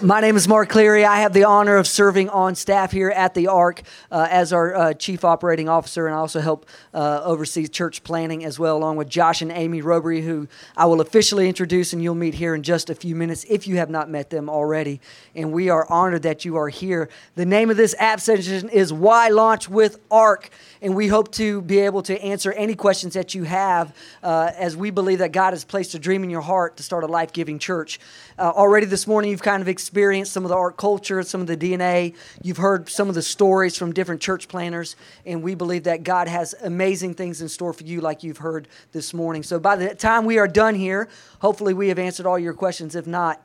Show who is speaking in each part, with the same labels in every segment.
Speaker 1: My name is Mark Cleary. I have the honor of serving on staff here at the ARC uh, as our uh, chief operating officer, and I also help uh, oversee church planting as well, along with Josh and Amy Robery, who I will officially introduce and you'll meet here in just a few minutes if you have not met them already. And we are honored that you are here. The name of this app session is Why Launch with ARC, and we hope to be able to answer any questions that you have uh, as we believe that God has placed a dream in your heart to start a life giving church. Uh, already this morning, you've kind of experienced some of the ARC culture, some of the DNA. You've heard some of the stories from different church planters, and we believe that God has amazing things in store for you, like you've heard this morning. So by the time we are done here, hopefully we have answered all your questions. If not,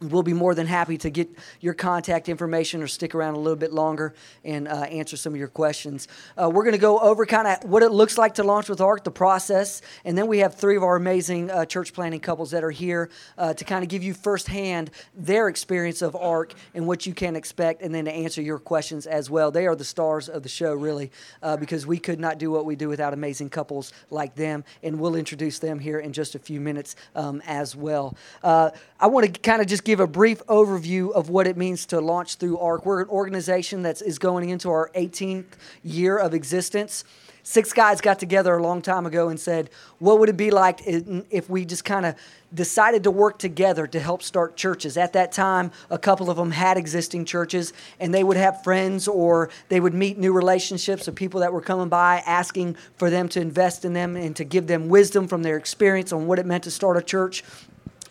Speaker 1: We'll be more than happy to get your contact information or stick around a little bit longer and uh, answer some of your questions. Uh, we're going to go over kind of what it looks like to launch with ARC, the process, and then we have three of our amazing uh, church planting couples that are here uh, to kind of give you firsthand their experience of ARC and what you can expect, and then to answer your questions as well. They are the stars of the show, really, uh, because we could not do what we do without amazing couples like them, and we'll introduce them here in just a few minutes um, as well. Uh, I want to kind of just give a brief overview of what it means to launch through ARC. We're an organization that is going into our 18th year of existence. Six guys got together a long time ago and said, What would it be like if we just kind of decided to work together to help start churches? At that time, a couple of them had existing churches, and they would have friends or they would meet new relationships of people that were coming by asking for them to invest in them and to give them wisdom from their experience on what it meant to start a church.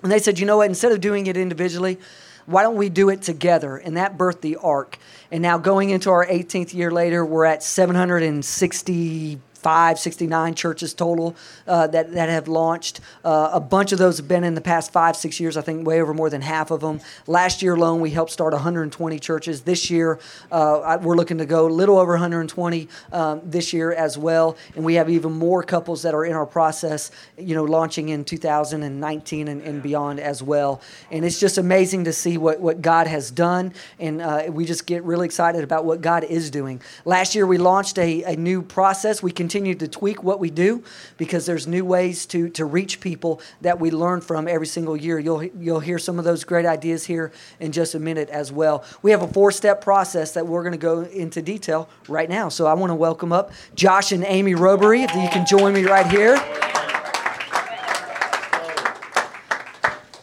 Speaker 1: And they said, you know what, instead of doing it individually, why don't we do it together? And that birthed the ARC. And now going into our 18th year later, we're at 760 65, 69 churches total uh, that, that have launched. Uh, a bunch of those have been in the past five, six years, I think way over more than half of them. Last year alone, we helped start 120 churches. This year, uh, we're looking to go a little over 120 um, this year as well. And we have even more couples that are in our process, you know, launching in 2019 and, and beyond as well. And it's just amazing to see what, what God has done. And uh, we just get really excited about what God is doing. Last year, we launched a, a new process. We continue continue to tweak what we do because there's new ways to, to reach people that we learn from every single year. You'll, you'll hear some of those great ideas here in just a minute as well. We have a four step process that we're going to go into detail right now. So I want to welcome up Josh and Amy Robery, if you can join me right here.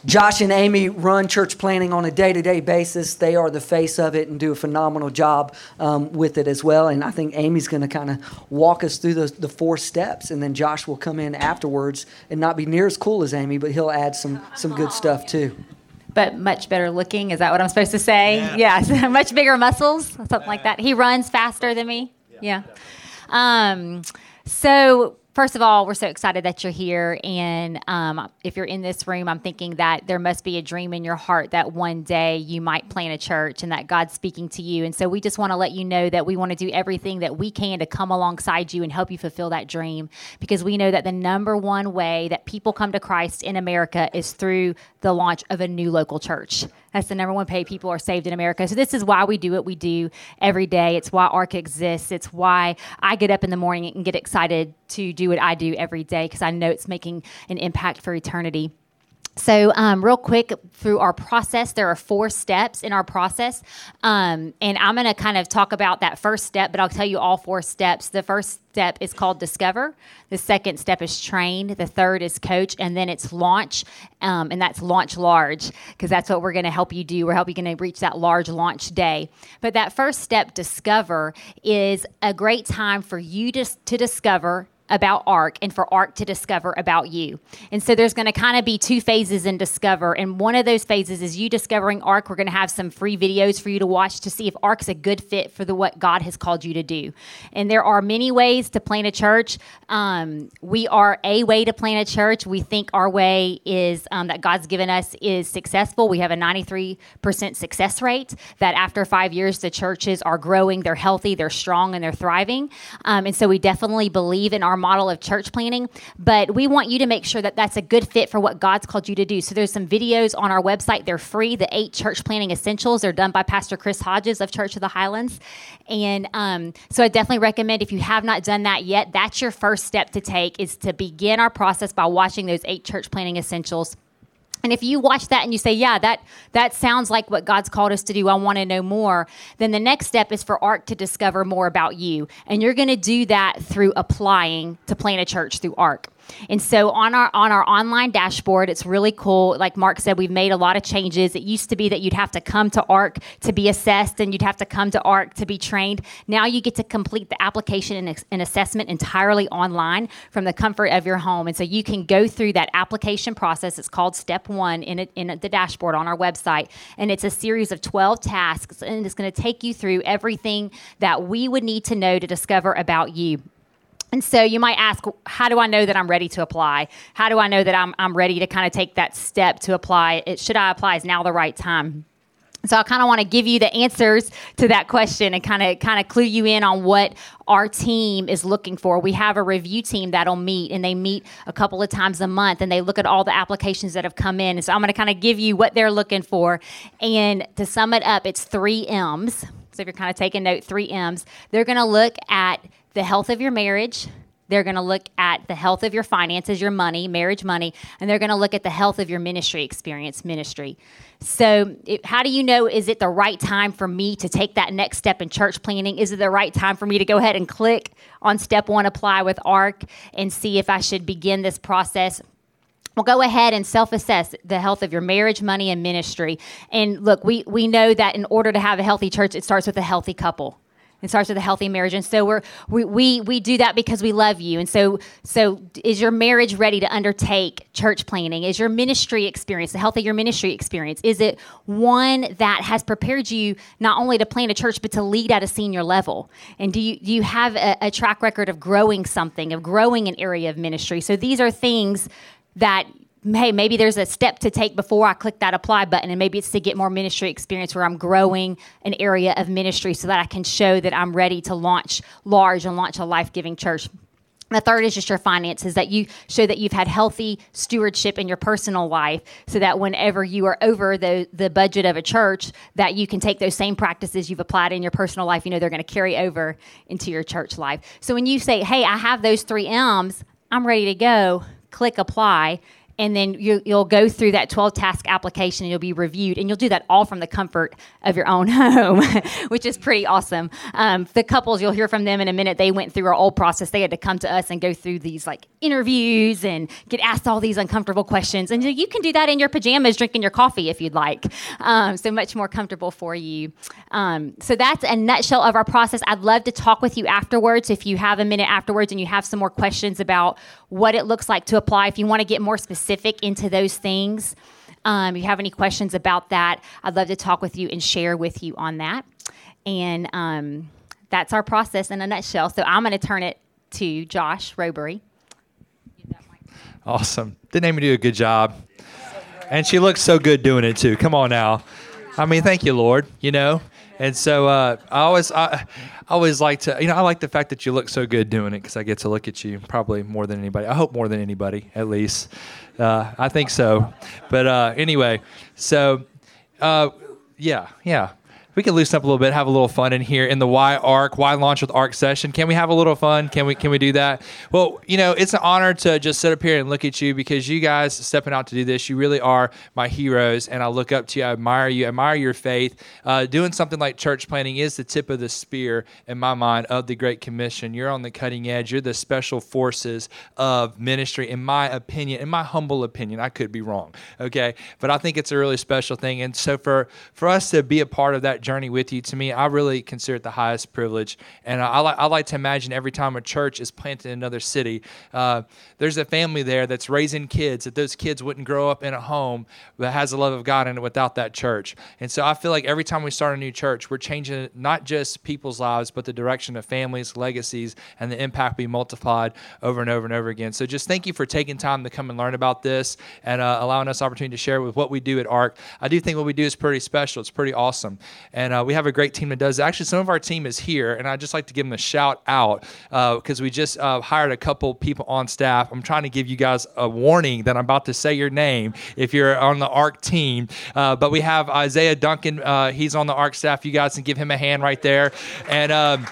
Speaker 1: Josh and Amy run church planting on a day to day basis. They are the face of it and do a phenomenal job um, with it as well. And I think Amy's going to kind of walk us through the, the four steps, and then Josh will come in afterwards and not be near as cool as Amy, but he'll add some, some good stuff too.
Speaker 2: But much better looking. Is that what I'm supposed to say? Yeah. Yes. much bigger muscles, something like that. He runs faster than me. Yeah. yeah. Um, so First of all, we're so excited that you're here. And um, if you're in this room, I'm thinking that there must be a dream in your heart that one day you might plant a church and that God's speaking to you. And so we just want to let you know that we want to do everything that we can to come alongside you and help you fulfill that dream because we know that the number one way that people come to Christ in America is through the launch of a new local church. That's the number one way people are saved in America. So this is why we do what we do every day. It's why ARC exists. It's why I get up in the morning and get excited to do what I do every day because I know it's making an impact for eternity. So, um, real quick, through our process, there are four steps in our process. Um, and I'm going to kind of talk about that first step, but I'll tell you all four steps. The first step is called discover, the second step is train, the third is coach, and then it's launch. Um, and that's launch large, because that's what we're going to help you do. We're helping you to reach that large launch day. But that first step, discover, is a great time for you to, to discover about ARC and for ARC to discover about you. And so there's going to kind of be two phases in discover. And one of those phases is you discovering ARC. We're going to have some free videos for you to watch to see if ARC's a good fit for the what God has called you to do. And there are many ways to plant a church. Um, we are a way to plant a church. We think our way is um, that God's given us is successful. We have a 93% success rate that after five years, the churches are growing, they're healthy, they're strong, and they're thriving. Um, and so we definitely believe in our our model of church planting, but we want you to make sure that that's a good fit for what God's called you to do. So there's some videos on our website. They're free. The eight church planting essentials. They're done by Pastor Chris Hodges of Church of the Highlands. And um, so I definitely recommend if you have not done that yet, that's your first step to take is to begin our process by watching those eight church planning essentials And if you watch that and you say, "Yeah, that that sounds like what God's called us to do. I want to know more." Then the next step is for ARC to discover more about you, and you're going to do that through applying to plant a church through ARC. And so on our on our online dashboard, it's really cool. Like Mark said, we've made a lot of changes. It used to be that you'd have to come to ARC to be assessed, and you'd have to come to ARC to be trained. Now you get to complete the application and, and assessment entirely online from the comfort of your home. And so you can go through that application process. It's called Step One in a, in the dashboard on our website, and it's a series of 12 tasks, and it's going to take you through everything that we would need to know to discover about you. And so you might ask, how do I know that I'm ready to apply? How do I know that I'm, I'm ready to kind of take that step to apply? It, should I apply? Is now the right time? So I kind of want to give you the answers to that question and kind of kind of clue you in on what our team is looking for. We have a review team that'll meet and they meet a couple of times a month and they look at all the applications that have come in. And so I'm going to kind of give you what they're looking for. And to sum it up, it's 3 M's. So if you're kind of taking note, 3 M's. They're going to look at the health of your marriage. They're going to look at the health of your finances, your money, marriage money, and they're going to look at the health of your ministry experience, ministry. So, it, how do you know is it the right time for me to take that next step in church planting? Is it the right time for me to go ahead and click on step one, apply with ARC, and see if I should begin this process? Well, go ahead and self assess the health of your marriage, money, and ministry. And look, we, we know that in order to have a healthy church, it starts with a healthy couple. It starts with a healthy marriage, and so we're we, we we do that because we love you. And so so is your marriage ready to undertake church planting? Is your ministry experience the health of your ministry experience? Is it one that has prepared you not only to plant a church but to lead at a senior level? And do you do you have a, a track record of growing something, of growing an area of ministry? So these are things that hey, maybe there's a step to take before I click that apply button, and maybe it's to get more ministry experience where I'm growing an area of ministry so that I can show that I'm ready to launch large and launch a life giving church. The third is just your finances, that you show that you've had healthy stewardship in your personal life so that whenever you are over the, the budget of a church, that you can take those same practices you've applied in your personal life, you know, they're going to carry over into your church life. So when you say, hey, I have those three M's, I'm ready to go, click apply and then you, will go through that 12 task application and you'll be reviewed. And you'll do that all from the comfort of your own home which is pretty awesome. Um, the couples you'll hear from them in a minute. They went through our old process. They had to come to us and go through these like interviews and get asked all these uncomfortable questions. And you can do that in your pajamas drinking your coffee if you'd like. Um, so much more comfortable for you. Um, so that's a nutshell of our process. I'd love to talk with you afterwards if you have a minute afterwards and you have some more questions about what it looks like to apply. If you want to get more specific specific into those things. Um, if you have any questions about that, I'd love to talk with you and share with you on that. And um, that's our process in a nutshell. So I'm going to turn it to Josh Robery.
Speaker 3: Awesome. Didn't Amy do a good job? And she looks so good doing it too. Come on now. I mean, thank you, Lord. You know, and so uh, I always I, I, always like to you know I like the fact that you look so good doing it because I get to look at you probably more than anybody. I hope more than anybody at least. Uh, I think so. But uh, anyway, so uh, yeah, yeah we can loosen up a little bit, have a little fun in here in the Why Arc, Why Launch with Arc session. Can we have a little fun? Can we can we do that? Well, you know, it's an honor to just sit up here and look at you because you guys stepping out to do this, you really are my heroes, and I look up to you. I admire you, I admire your faith. Uh, doing something like church planting is the tip of the spear in my mind of the Great Commission. You're on the cutting edge. You're the special forces of ministry, in my opinion, in my humble opinion. I could be wrong, okay, but I think it's a really special thing. And so for for us to be a part of that journey with you, to me, I really consider it the highest privilege. And I, I, like, I like to imagine every time a church is planted in another city, uh, there's a family there that's raising kids, that those kids wouldn't grow up in a home that has the love of God in it without that church. And so I feel like every time we start a new church, we're changing not just people's lives, but the direction of families, legacies, and the impact be multiplied over and over and over again. So just thank you for taking time to come and learn about this and uh, allowing us opportunity to share with what we do at ARC. I do think what we do is pretty special. It's pretty awesome. And uh, we have a great team that does. Actually, some of our team is here, and I'd just like to give them a shout out because uh, we just uh, hired a couple people on staff. I'm trying to give you guys a warning that I'm about to say your name if you're on the ARC team. Uh, but we have Isaiah Duncan. Uh, he's on the ARC staff. You guys can give him a hand right there. And um,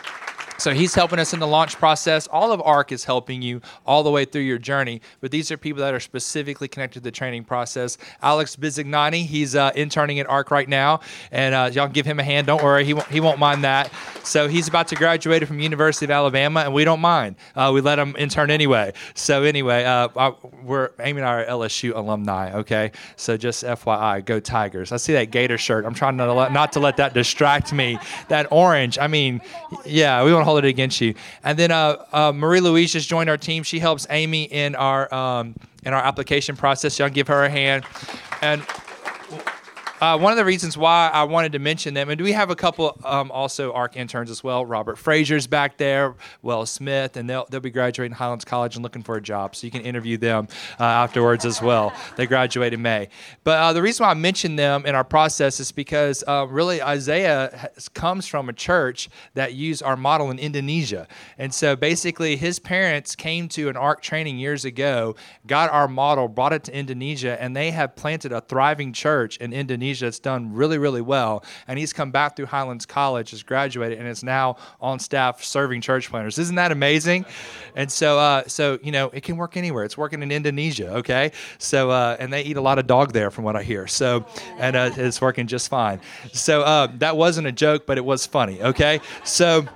Speaker 3: So he's helping us in the launch process. All of ARC is helping you all the way through your journey. But these are people that are specifically connected to the training process. Alex Bizignani, he's uh, interning at ARC right now, and uh, y'all give him a hand. Don't worry, he won't, he won't mind that. So he's about to graduate from University of Alabama, and we don't mind. Uh, we let him intern anyway. So anyway, uh, we're Amy and I are LSU alumni. Okay, so just FYI, go Tigers. I see that Gator shirt. I'm trying not to let, not to let that distract me. That orange. I mean, yeah, we won't hold it against you. And then uh, uh, Marie Louise just joined our team. She helps Amy in our um, in our application process. Y'all give her a hand. And uh, one of the reasons why I wanted to mention them, and we have a couple um, also ARC interns as well. Robert Frazier's back there, Wells Smith, and they'll, they'll be graduating Highlands College and looking for a job. So you can interview them uh, afterwards as well. They graduate in May. But uh, the reason why I mention them in our process is because uh, really Isaiah has, comes from a church that used our model in Indonesia. And so basically, his parents came to an ARC training years ago, got our model, brought it to Indonesia, and they have planted a thriving church in Indonesia Indonesia that's done really, really well. And he's come back through Highlands College, has graduated, and is now on staff serving church planters. Isn't that amazing? And so, uh, so you know, it can work anywhere. It's working in Indonesia, okay? So, uh, and they eat a lot of dog there, from what I hear. So, and uh, it's working just fine. So uh, that wasn't a joke, but it was funny, okay? So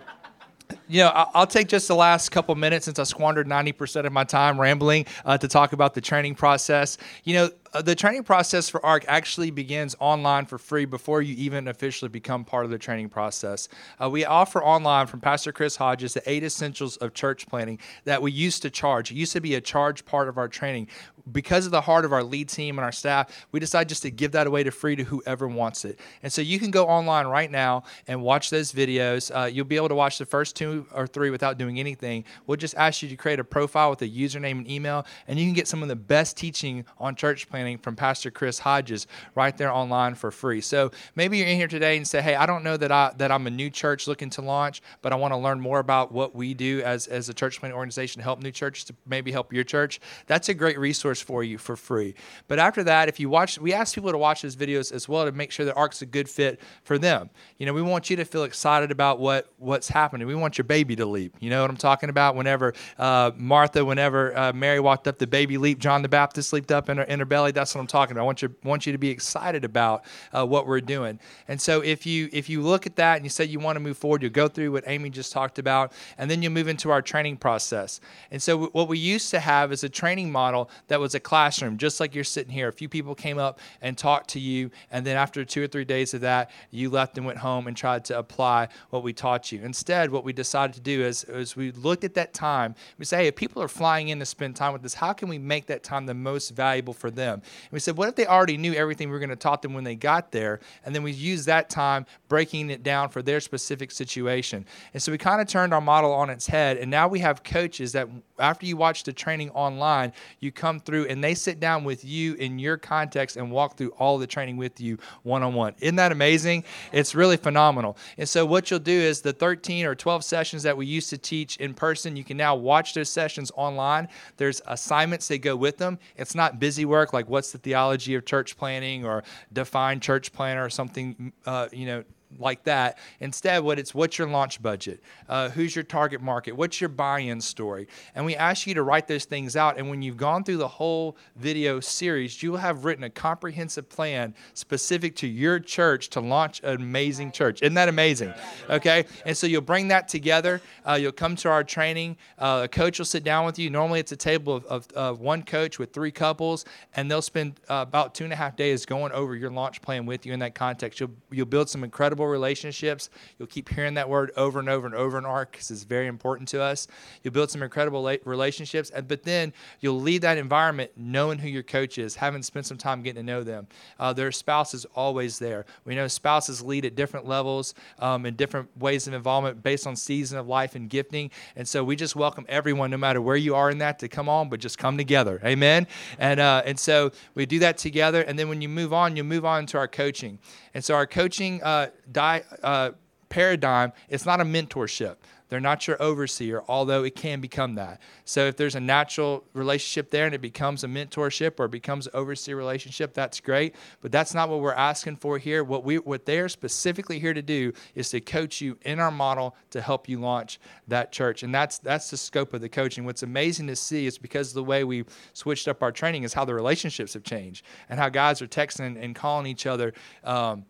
Speaker 3: you know, I'll take just the last couple minutes since I squandered 90% of my time rambling uh, to talk about the training process. You know, the training process for ARC actually begins online for free before you even officially become part of the training process. Uh, we offer online from Pastor Chris Hodges the eight essentials of church planning that we used to charge. It used to be a charge part of our training because of the heart of our lead team and our staff, we decided just to give that away to free to whoever wants it. And so you can go online right now and watch those videos. Uh, you'll be able to watch the first two or three without doing anything. We'll just ask you to create a profile with a username and email, and you can get some of the best teaching on church from Pastor Chris Hodges right there online for free. So maybe you're in here today and say, "Hey, I don't know that I that I'm a new church looking to launch, but I want to learn more about what we do as as a church planting organization to help new churches to maybe help your church." That's a great resource for you for free. But after that, if you watch, we ask people to watch those videos as well to make sure that ARC's a good fit for them. You know, we want you to feel excited about what what's happening. We want your baby to leap. You know what I'm talking about? Whenever uh, Martha, whenever uh, Mary walked up, the baby leaped. John the Baptist leaped up in her, in her belly. That's what I'm talking about. I want you want you to be excited about uh, what we're doing. And so if you if you look at that and you say you want to move forward, you'll go through what Amy just talked about, and then you'll move into our training process. And so what we used to have is a training model that was a classroom, just like you're sitting here. A few people came up and talked to you, and then after two or three days of that, you left and went home and tried to apply what we taught you. Instead, what we decided to do is, is we looked at that time. We say, hey, if people are flying in to spend time with us, how can we make that time the most valuable for them? And we said, what if they already knew everything we were going to taught them when they got there, and then we use that time breaking it down for their specific situation. And so we kind of turned our model on its head, and now we have coaches that after you watch the training online, you come through and they sit down with you in your context and walk through all the training with you one on one. Isn't that amazing? It's really phenomenal. And so, what you'll do is the 13 or 12 sessions that we used to teach in person, you can now watch those sessions online. There's assignments that go with them. It's not busy work like what's the theology of church planting or define church planter or something, uh, you know, like that. Instead, what it's what's your launch budget? Uh, who's your target market? What's your buy-in story? And we ask you to write those things out. And when you've gone through the whole video series, you will have written a comprehensive plan specific to your church to launch an amazing church. Isn't that amazing? Okay. And so you'll bring that together. Uh, you'll come to our training. Uh, a coach will sit down with you. Normally, it's a table of, of, of one coach with three couples, and they'll spend uh, about two and a half days going over your launch plan with you in that context. You'll you'll build some incredible relationships. You'll keep hearing that word over and over and over in ARC because it's very important to us. You'll build some incredible relationships, and but then you'll leave that environment knowing who your coach is, having spent some time getting to know them. Uh, their spouse is always there. We know spouses lead at different levels um, and different ways of involvement based on season of life and gifting. And so we just welcome everyone, no matter where you are in that, to come on, but just come together. Amen. And uh, and so we do that together. And then when you move on, you move on to our coaching. And so our coaching uh, di- uh, paradigm, it's not a mentorship. They're not your overseer, although it can become that. So if there's a natural relationship there and it becomes a mentorship or becomes overseer relationship, that's great. But that's not what we're asking for here. What we what they're specifically here to do is to coach you in our model to help you launch that church. And that's that's the scope of the coaching. What's amazing to see is because the way we switched up our training is how the relationships have changed and how guys are texting and calling each other. Um,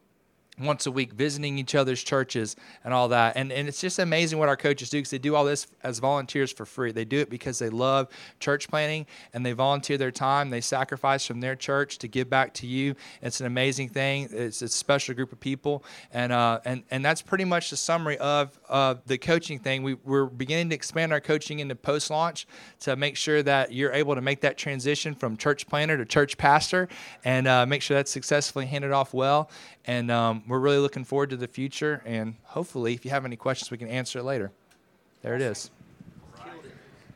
Speaker 3: once a week visiting each other's churches and all that. And and it's just amazing what our coaches do because they do all this as volunteers for free. They do it because they love church planting and they volunteer their time. They sacrifice from their church to give back to you. It's an amazing thing. It's a special group of people. And uh and and that's pretty much the summary of uh, the coaching thing. We, we're beginning to expand our coaching into post launch to make sure that you're able to make that transition from church planter to church pastor and uh, make sure that's successfully handed off well. And um, we're really looking forward to the future. And hopefully, if you have any questions, we can answer it later. There it is.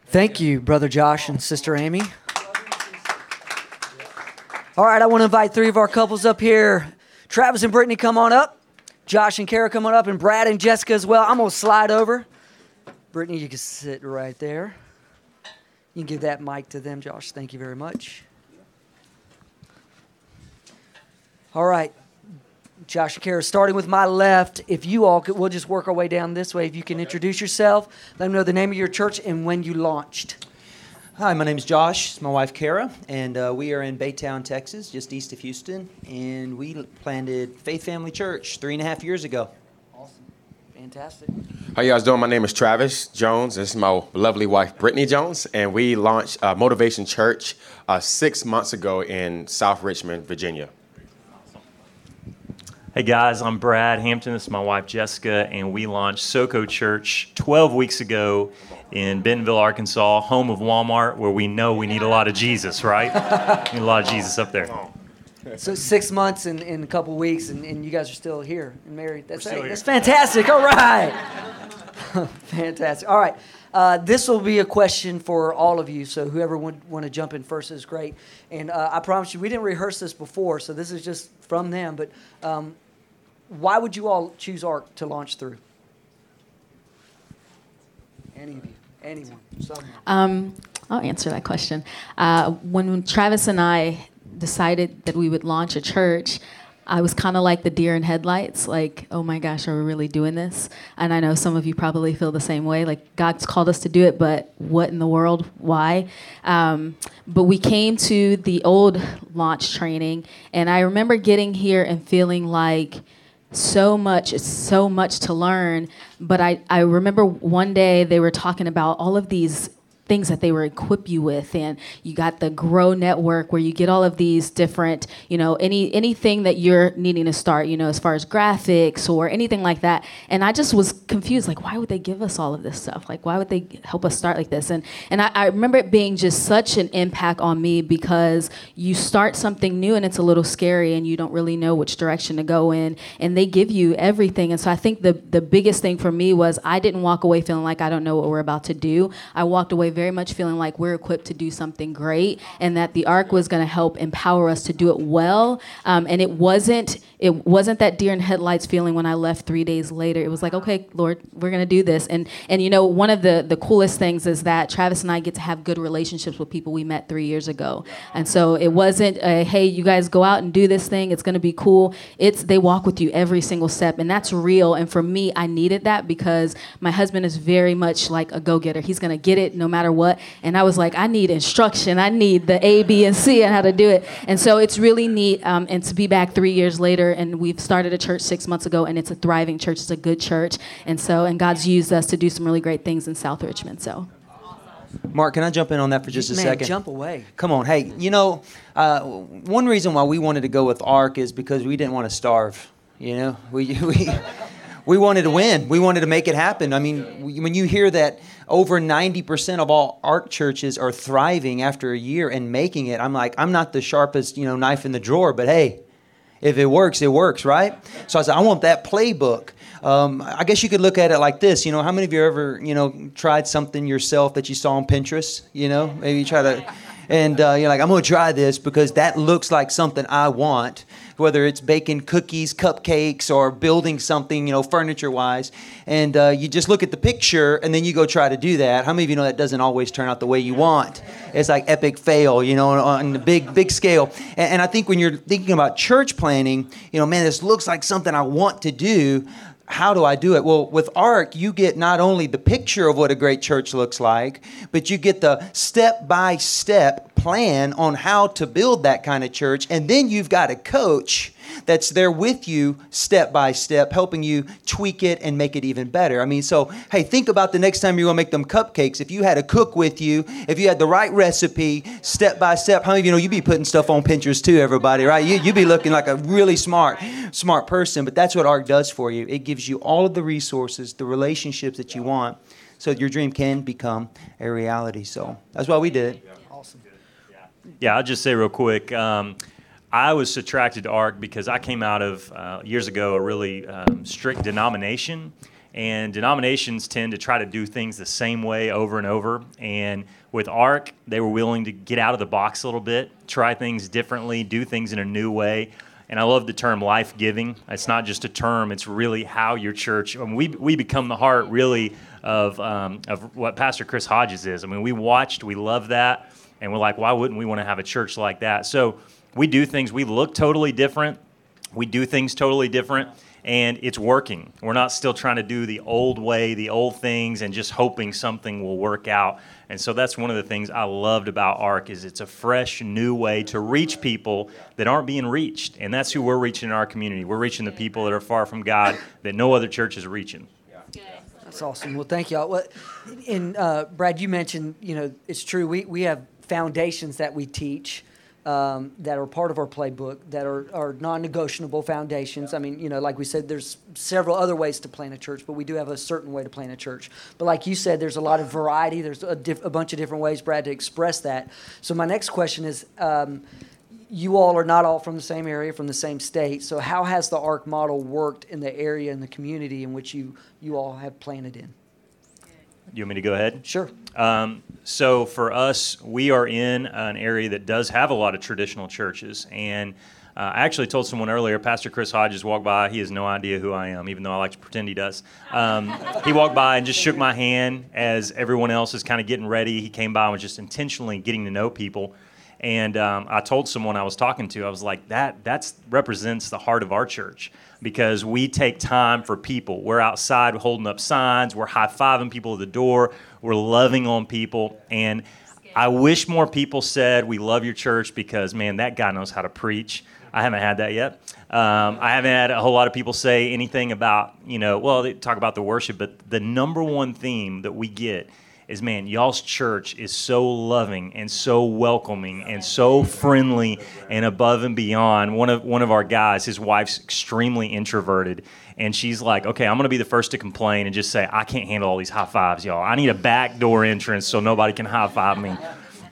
Speaker 1: Thank you, Brother Josh and Sister Amy. All right, I want to invite three of our couples up here. Travis and Brittany, come on up. Josh and Kara, come on up. And Brad and Jessica as well. I'm going to slide over. Brittany, you can sit right there. You can give that mic to them, Josh. Thank you very much. All right. Josh and Kara, starting with my left, if you all could, we'll just work our way down this way. If you can introduce yourself, let them know the name of your church and when you launched.
Speaker 4: Hi, my name is Josh. It's my wife Kara, and uh, we are in Baytown, Texas, just east of Houston. And we planted Faith Family Church three and a half years ago.
Speaker 1: Awesome, fantastic.
Speaker 5: How you guys doing? My name is Travis Jones. This is my lovely wife Brittany Jones, and we launched uh, Motivation Church uh, six months ago in South Richmond, Virginia.
Speaker 6: Hey guys, I'm Brad Hampton. This is my wife Jessica, and we launched SoCo Church 12 weeks ago in Bentonville, Arkansas, home of Walmart, where we know we need a lot of Jesus, right? we need a lot of Jesus up there.
Speaker 1: So six months and in a couple weeks, and, and you guys are still here and married. That's
Speaker 6: here.
Speaker 1: that's fantastic. All right, fantastic. All right, uh, this will be a question for all of you. So whoever would want to jump in first is great. And uh, I promise you, we didn't rehearse this before, so this is just from them. But um, why would you all choose ARC to launch through? Any of you, anyone, someone.
Speaker 7: Um, I'll answer that question. Uh, when Travis and I decided that we would launch a church, I was kind of like the deer in headlights, like, oh my gosh, are we really doing this? And I know some of you probably feel the same way. Like, God's called us to do it, but what in the world? Why? Um, but we came to the old launch training, and I remember getting here and feeling like, so much it's so much to learn but I, I remember one day they were talking about all of these things that they were equip you with. And you got the grow network where you get all of these different you know any anything that you're needing to start you know as far as graphics or anything like that. And i just was confused like why would they give us all of this stuff? Like why would they help us start like this? And and i, I remember it being just such an impact on me because you start something new and it's a little scary and you don't really know which direction to go in. And they give you everything. And so i think the the biggest thing for me was i didn't walk away feeling like i don't know what we're about to do. I walked away very much feeling like we're equipped to do something great and that the ARC was going to help empower us to do it well. Um, and it wasn't it wasn't that deer in headlights feeling when i left three days later. It was like okay lord we're going to do this. And and you know one of the the coolest things is that travis and i get to have good relationships with people we met three years ago. And so it wasn't a, hey you guys go out and do this thing. It's going to be cool. It's they walk with you every single step. And that's real. And for me i needed that because my husband is very much like a go-getter. He's going to get it no matter what. And i was like i need instruction. I need the a b and c and how to do it. And so it's really neat um, and to be back three years later and we've started a church six months ago and it's a thriving church. It's a good church. And so and god's used us to do some really great things in south richmond so.
Speaker 4: Mark, can I jump in on that for just a
Speaker 1: Man,
Speaker 4: second?
Speaker 1: jump away.
Speaker 4: Come on, hey, you know, uh, one reason why we wanted to go with ARC is because we didn't want to starve. You know, we we we wanted to win. We wanted to make it happen. I mean, when you hear that over 90% of all ARC churches are thriving after a year and making it, I'm like, I'm not the sharpest, you know, knife in the drawer, but hey, if it works, it works, right? So I said, I want that playbook. Um, I guess you could look at it like this. You know, how many of you ever, you know, tried something yourself that you saw on Pinterest? You know, maybe you try to, and uh, you're like, I'm going to try this because that looks like something I want. Whether it's baking cookies, cupcakes, or building something, you know, furniture-wise. And uh, you just look at the picture, and then you go try to do that. How many of you know that doesn't always turn out the way you want? It's like epic fail, you know, on the big, big scale. And, and I think when you're thinking about church planting, you know, man, this looks like something I want to do how do I do it? Well, with ARC, you get not only the picture of what a great church looks like, but you get the step by step plan on how to build that kind of church. And then you've got a coach that's there with you step by step, helping you tweak it and make it even better. I mean, so hey, think about the next time you're gonna make them cupcakes. If you had a cook with you, if you had the right recipe, step by step, how many of you know you'd be putting stuff on Pinterest too, everybody, right? You, you'd be looking like a really smart, smart person. But that's what ARC does for you. It gives you all of the resources, the relationships that you want, so your dream can become a reality. So that's why we did it.
Speaker 1: Awesome.
Speaker 6: Yeah, I'll just say real quick. Um, I was attracted to ARC because I came out of uh, years ago a really um, strict denomination, and denominations tend to try to do things the same way over and over. And with ARC, they were willing to get out of the box a little bit, try things differently, do things in a new way. And I love the term life giving. It's not just a term, it's really how your church, I mean, we, we become the heart really of, um, of what Pastor Chris Hodges is. I mean, we watched, we love that, and we're like, why wouldn't we want to have a church like that? So, we do things, we look totally different, we do things totally different, and it's working. We're not still trying to do the old way, the old things, and just hoping something will work out. And so that's one of the things I loved about ARC is it's a fresh, new way to reach people that aren't being reached. And that's who we're reaching in our community. We're reaching the people that are far from God that no other church is reaching.
Speaker 1: That's awesome. Well, thank y'all. And uh, Brad, you mentioned, you know, it's true. We we have foundations that we teach um, that are part of our playbook that are, are non-negotiable foundations. I mean, you know, like we said, there's several other ways to plan a church, but we do have a certain way to plan a church. But like you said, there's a lot of variety. There's a, diff- a bunch of different ways, Brad, to express that. So my next question is. Um, you all are not all from the same area, from the same state. So, how has the ARC model worked in the area and the community in which you, you all have planted in?
Speaker 6: You want me to go ahead?
Speaker 1: Sure.
Speaker 6: Um, so for us, we are in an area that does have a lot of traditional churches, and uh, I actually told someone earlier, Pastor Chris Hodges walked by. He has no idea who I am, even though I like to pretend he does. Um, he walked by and just shook my hand as everyone else is kind of getting ready. He came by and was just intentionally getting to know people. And um, I told someone I was talking to, I was like, that that's represents the heart of our church because we take time for people. We're outside holding up signs, we're high fiving people at the door, we're loving on people. And I wish more people said, We love your church because, man, that guy knows how to preach. I haven't had that yet. Um, I haven't had a whole lot of people say anything about, you know, well, they talk about the worship, but the number one theme that we get is man, y'all's church is so loving and so welcoming and so friendly and above and beyond. One of one of our guys, his wife's extremely introverted, and she's like, "Okay, I'm to be the first to complain and just say I can't handle all these high fives, y'all. I need a back door entrance so nobody can high five me."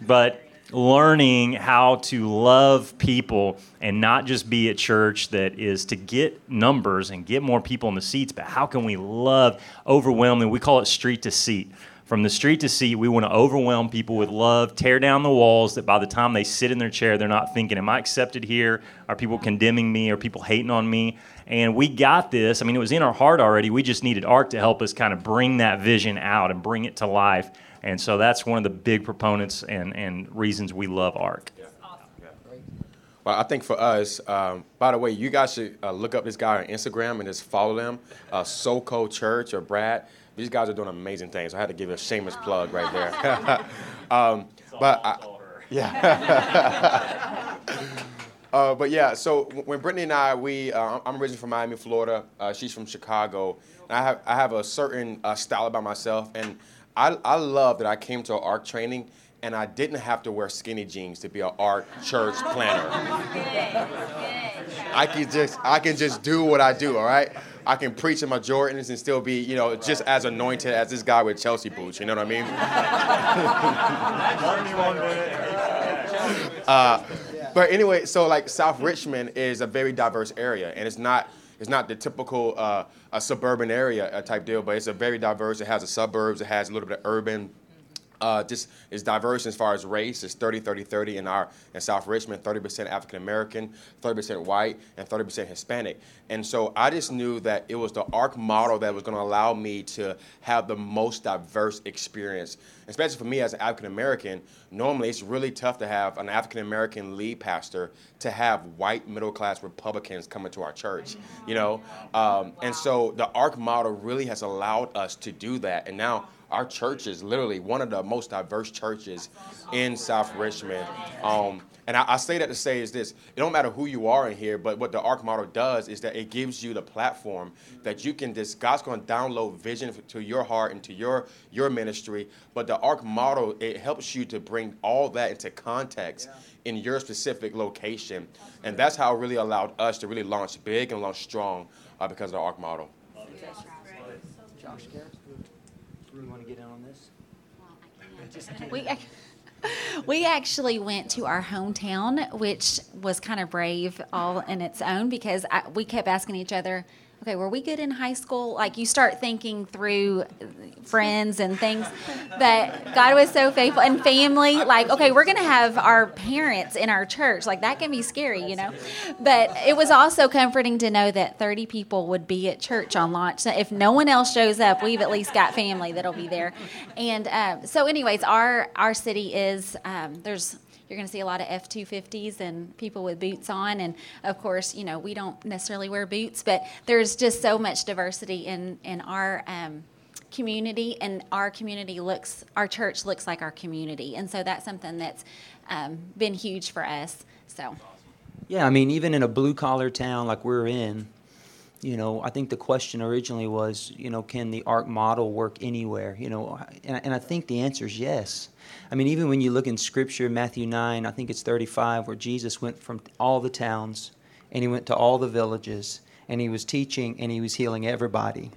Speaker 6: But learning how to love people and not just be a church that is to get numbers and get more people in the seats, but how can we love overwhelming? We call it street to seat from the street to seat, we want to overwhelm people with love, tear down the walls that by the time they sit in their chair, they're not thinking, Am I accepted here? Are people condemning me? Are people hating on me? And we got this. I mean, it was in our heart already. We just needed ARC to help us kind of bring that vision out and bring it to life. And so that's one of the big proponents and, and reasons we love ARC.
Speaker 5: Well, I think for us, um, by the way, you guys should uh, look up this guy on Instagram and just follow them, uh, SoCo Church or Brad. These guys are doing amazing things. I had to give a shameless plug right there. um, but I, yeah. uh, but yeah, so when Brittany and I, we, uh, I'm originally from Miami, Florida. Uh, she's from Chicago. And I have, I have a certain uh, style about myself, and I, I love that I came to ARC training and I didn't have to wear skinny jeans to be an ARC church planter. I can just, I can just do what I do. All right. I can preach in my Jordans and still be, you know, just as anointed as this guy with Chelsea boots. You know what I mean? uh, but anyway, so like South Richmond is a very diverse area, and it's not it's not the typical uh, a suburban area type deal, but it's a very diverse. It has the suburbs, it has a little bit of urban. Uh, just is diverse as far as race. It's 30, 30, 30 in our in South Richmond, 30% African American, 30% white, and 30% Hispanic. And so I just knew that it was the ARC model that was going to allow me to have the most diverse experience. Especially for me as an African American, normally it's really tough to have an African American lead pastor to have white middle class Republicans coming to our church, you know. Um, and so the ARC model really has allowed us to do that. And now our church is literally one of the most diverse churches in South Richmond. Um, and I, I, say that to say is this: it don't matter who you are in here, but what the ARC model does is that it gives you the platform that you can just God's going to download vision to your heart and to your your ministry. But the ARC model it helps you to bring all that into context in your specific location, and that's how it really allowed us to really launch big and launch strong uh, because of the ARC model.
Speaker 4: Josh, you want to get in on this?
Speaker 8: we, we actually went to our hometown, which was kind of brave all in its own because I, we kept asking each other, okay, were we good in high school? Like you start thinking through friends and things. But God was so faithful and family. Like, okay, we're gonna have our parents in our church. Like that can be scary, you know. But it was also comforting to know that 30 people would be at church on launch. So if no one else shows up, we've at least got family that'll be there. And um, so, anyways, our our city is um, there's you're going to see a lot of F 250s and people with boots on. And of course, you know, we don't necessarily wear boots, but there's just so much diversity in, in our. Um, community and our community looks our church looks like our community and so that's something that's um, been huge for us so
Speaker 4: yeah i mean even in a blue collar town like we're in you know i think the question originally was you know can the arc model work anywhere you know and, and i think the answer is yes I mean, even when you look in Scripture, Matthew 9, I think it's 35, where Jesus went from all the towns and he went to all the villages and he was teaching and he was healing everybody.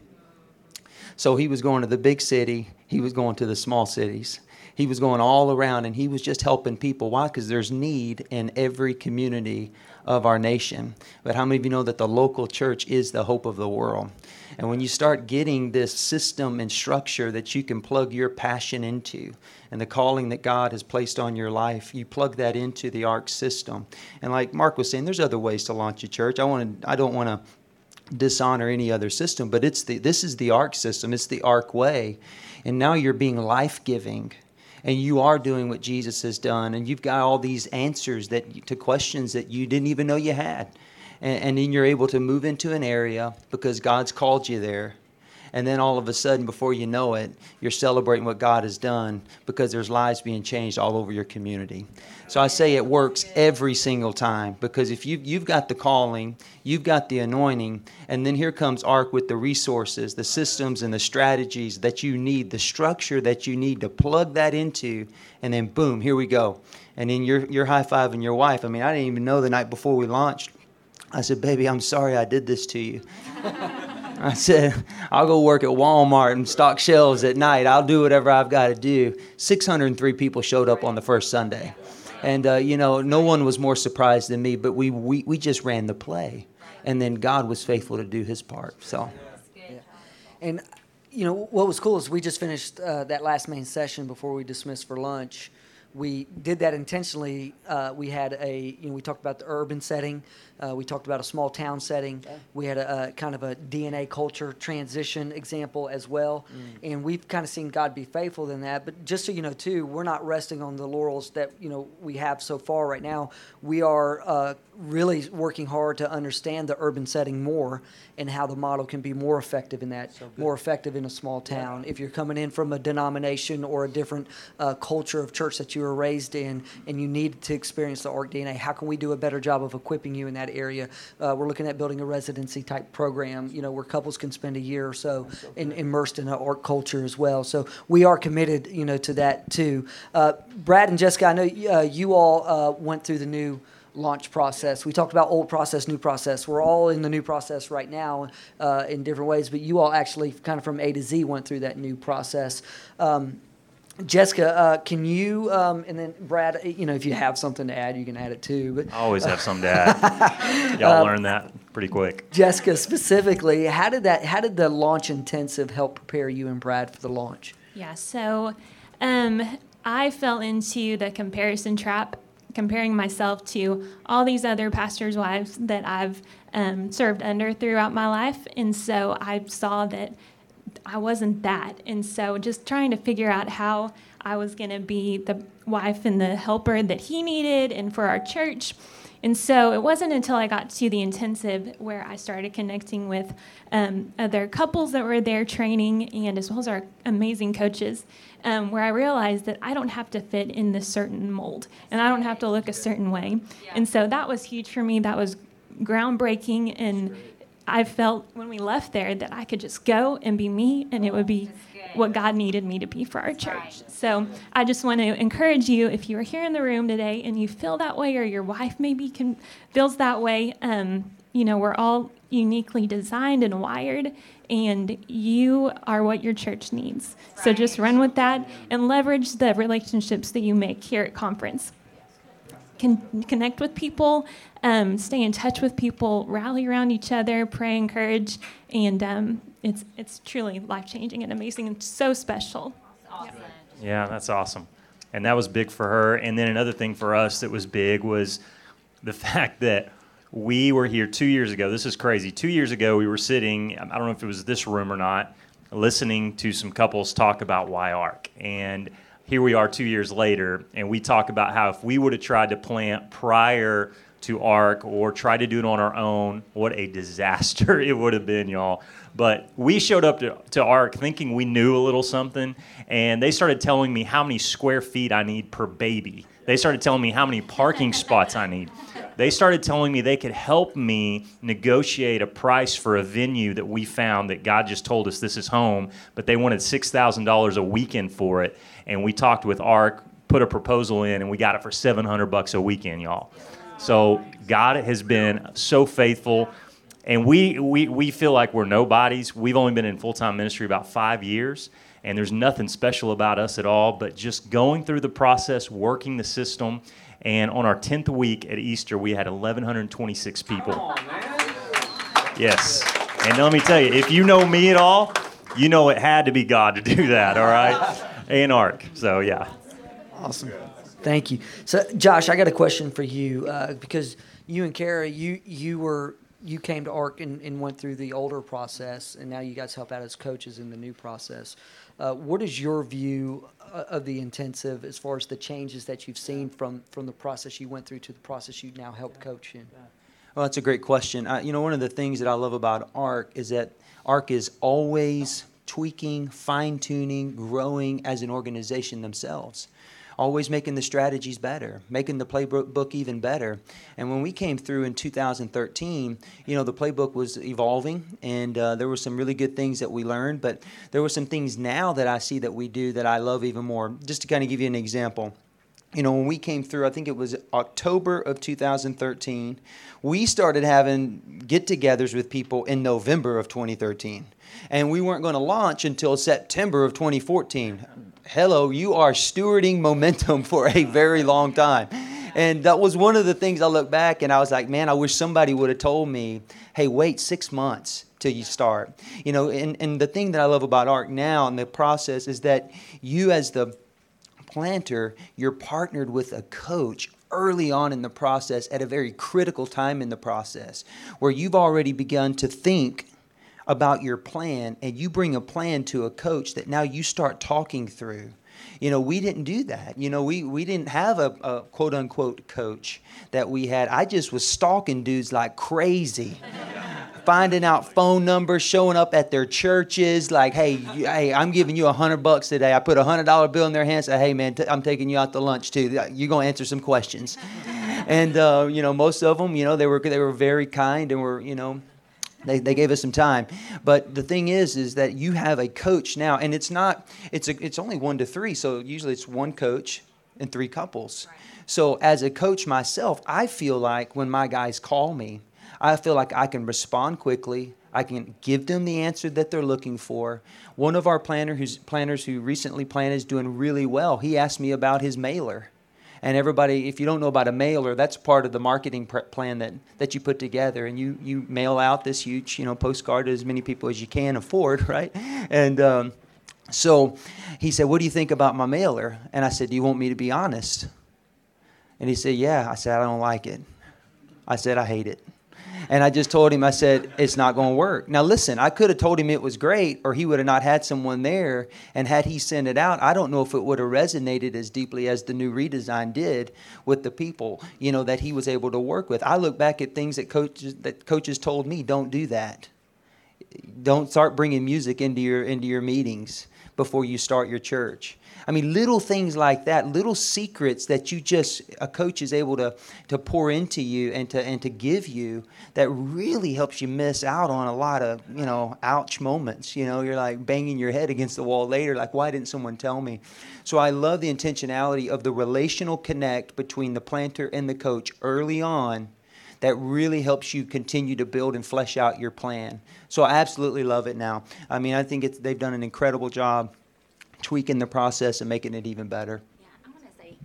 Speaker 4: So he was going to the big city, he was going to the small cities. He was going all around and he was just helping people. Why? Because there's need in every community of our nation. But how many of you know that the local church is the hope of the world? And when you start getting this system and structure that you can plug your passion into, and the calling that God has placed on your life, you plug that into the ARC system. And like Mark was saying, there's other ways to launch a church. I want to, I don't want to dishonor any other system, but it's the, this is the ARC system. It's the ARC way. And now you're being life giving and you are doing what Jesus has done, and you've got all these answers that to questions that you didn't even know you had, and, and then you're able to move into an area because God's called you there, and then all of a sudden, before you know it, you're celebrating what God has done because there's lives being changed all over your community. So I say it works every single time because if you, you've got the calling, you've got the anointing, and then here comes ARC with the resources, the systems, and the strategies that you need, the structure that you need to plug that into, and then boom, here we go. And then you're, you're high fiving your wife. I mean, I didn't even know the night before we launched. I said, Baby, I'm sorry I did this to you. I said, I'll go work at Walmart and stock shelves at night. I'll do whatever I've got to do. 603 people showed up on the first Sunday. And, uh, you know, no one was more surprised than me, but we, we, we just ran the play. And then God was faithful to do his part. So,
Speaker 1: yeah. And, you know, what was cool is we just finished uh, that last main session before we dismissed for lunch we did that intentionally. Uh, we had a, you know, we talked about the urban setting. Uh, we talked about a small town setting. We had a, a, kind of a DNA culture transition example as well. Mm. And we've kind of seen God be faithful in that. But just so you know, too, we're not resting on the laurels that, you know, we have so far right now. We are uh, really working hard to understand the urban setting more and how the model can be more effective in that, so more effective in a small town. Yeah. If you're coming in from a denomination or a different uh, culture of church that you were raised in and you need to experience the ARC DNA, how can we do a better job of equipping you in that area? Uh, we're looking at building a residency type program, you know, where couples can spend a year or so, in, immersed in an ARC culture as well. So we are committed, you know, to that too. Uh, Brad and Jessica, I know uh, you all uh, went through the new launch process. We talked about old process, new process. We're all in the new process right now uh, in different ways, but you all actually kind of from A to Z went through that new process. Um, Jessica, uh, can you, um, and then Brad, you know, if you have something to add, you can add it too. But,
Speaker 6: I always have something to add. Y'all um, learn that pretty quick.
Speaker 1: Jessica, specifically, how did that, how did the launch intensive help prepare you and Brad for the launch?
Speaker 9: Yeah, so Um, I fell into the comparison trap, comparing myself to all these other pastors' wives that I've um, served under throughout my life. And so I saw that I wasn't that. And so just trying to figure out how I was going to be the wife and the helper that he needed and for our church. And so it wasn't until I got to the intensive where I started connecting with um, other couples that were there training and as well as our amazing coaches, um, where I realized that I don't have to fit in this certain mold and I don't have to look a certain way. And so that was huge for me. That was groundbreaking. And I felt when we left there that I could just go and be me and it would be what God needed me to be for our church. So I just want to encourage you if you are here in the room today and you feel that way, or your wife maybe can feels that way. Um, you know, we're all uniquely designed and wired, and you are what your church needs. So just run with that and leverage the relationships that you make here at conference. Connect with people, um, stay in touch with people, rally around each other, pray, encourage, and um, it's it's truly life changing and amazing and so special.
Speaker 6: Awesome. Yeah, that's awesome. And that was big for her. And then another thing for us that was big was the fact that we were here two years ago. This is crazy. Two years ago, we were sitting, I don't know if it was this room or not, listening to some couples talk about why ARC. And here we are two years later, and we talk about how if we would have tried to plant prior to ARC or tried to do it on our own, what a disaster it would have been, y'all. But we showed up to, to ARC thinking we knew a little something, and they started telling me how many square feet I need per baby. They started telling me how many parking spots I need. They started telling me they could help me negotiate a price for a venue that we found that God just told us this is home, but they wanted $6,000 a weekend for it and we talked with ARC, put a proposal in, and we got it for 700 bucks a weekend, y'all. So God has been so faithful, and we we we feel like we're nobodies. We've only been in full time ministry about five years, and there's nothing special about us at all. But just going through the process, working the system, and on our 10th week at Easter, we had 1,126 people. On, yes. And let me tell you, if you know me at all, you know it had to be God to do that, all right? A and Arc. So yeah.
Speaker 1: Awesome. Thank you. So Josh, I got a question for you uh, because you and Kara, you you were you came to ARC and, and, went through the older process, and now you guys help out as coaches in the new process. Uh, what is your view uh, of the intensive as far as the changes that you've seen from from the process you went through to the process you now help coach in?
Speaker 4: Well, that's a great question. you know, one of the things that I love about ARC is that ARC is always tweaking, fine tuning, growing as an organization themselves. Always making the strategies better, making the playbook even better. And when we came through in 2013, you know, the playbook was evolving and uh, there were some really good things that we learned, but there were some things now that I see that we do that I love even more. Just to kind of give you an example you know, when we came through, I think it was October of 2013, we started having get togethers with people in November of 2013 and we weren't going to launch until September of 2014. Hello, you are stewarding momentum for a very long time. And that was one of the things I look back and I was like, man, I wish somebody would have told me, hey, wait six months till you start. You know, and, and the thing that I love about ARC now and the process is that you, as the planter, you're partnered with a coach early on in the process at a very critical time in the process where you've already begun to think about your plan and you bring a plan to a coach that now you start talking through. You know, we didn't do that. You know, we, we didn't have a, a quote unquote coach that we had. I just was stalking dudes like crazy. Finding out phone numbers, showing up at their churches, like, hey, hey, I'm giving you a hundred bucks today. I put a hundred dollar bill in their hands. Say, hey, man, i I'm taking you out to lunch too. You're gonna answer some questions, and uh, you know, most of them, you know, they were they were very kind and were, you know, they, they gave us some time but the thing is is that you have a coach now and it's not it's a, it's only one to three so usually it's one coach and three couples right. so as a coach myself i feel like when my guys call me i feel like i can respond quickly I can give them the answer that they're looking for. One of our planter who's, planters who recently planted is doing really well. He asked me about his mailer and everybody if you don't know about a mailer that's part of the marketing plan that, that you put together and you, you mail out this huge you know postcard to as many people as you can afford right and um, So he said, What do you think about my mailer? And I said, Do you want me to be honest? And he said, Yeah. I said, I don't like it. I said, I hate it. And I just told him, I said, it's not going to work. Now, listen, I could have told him it was great, or he would have not had someone there. And had he sent it out, I don't know if it would have resonated as deeply as the new redesign did with the people, you know, that he was able to work with. I look back at things that coaches that coaches told me, don't do that. Don't start bringing music into your into your meetings before you start your church. I mean, little things like that, little secrets that you just a coach is able to to pour into you and to and to give you that really helps you miss out on a lot of you know ouch moments. You know, you're like banging your head against the wall later, like why didn't someone tell me? So I love the intentionality of the relational connect between the planter and the coach early on that really helps you continue to build and flesh out your plan. So I absolutely love it now. I mean, I think it's, they've done an incredible job tweaking the process and making it even better.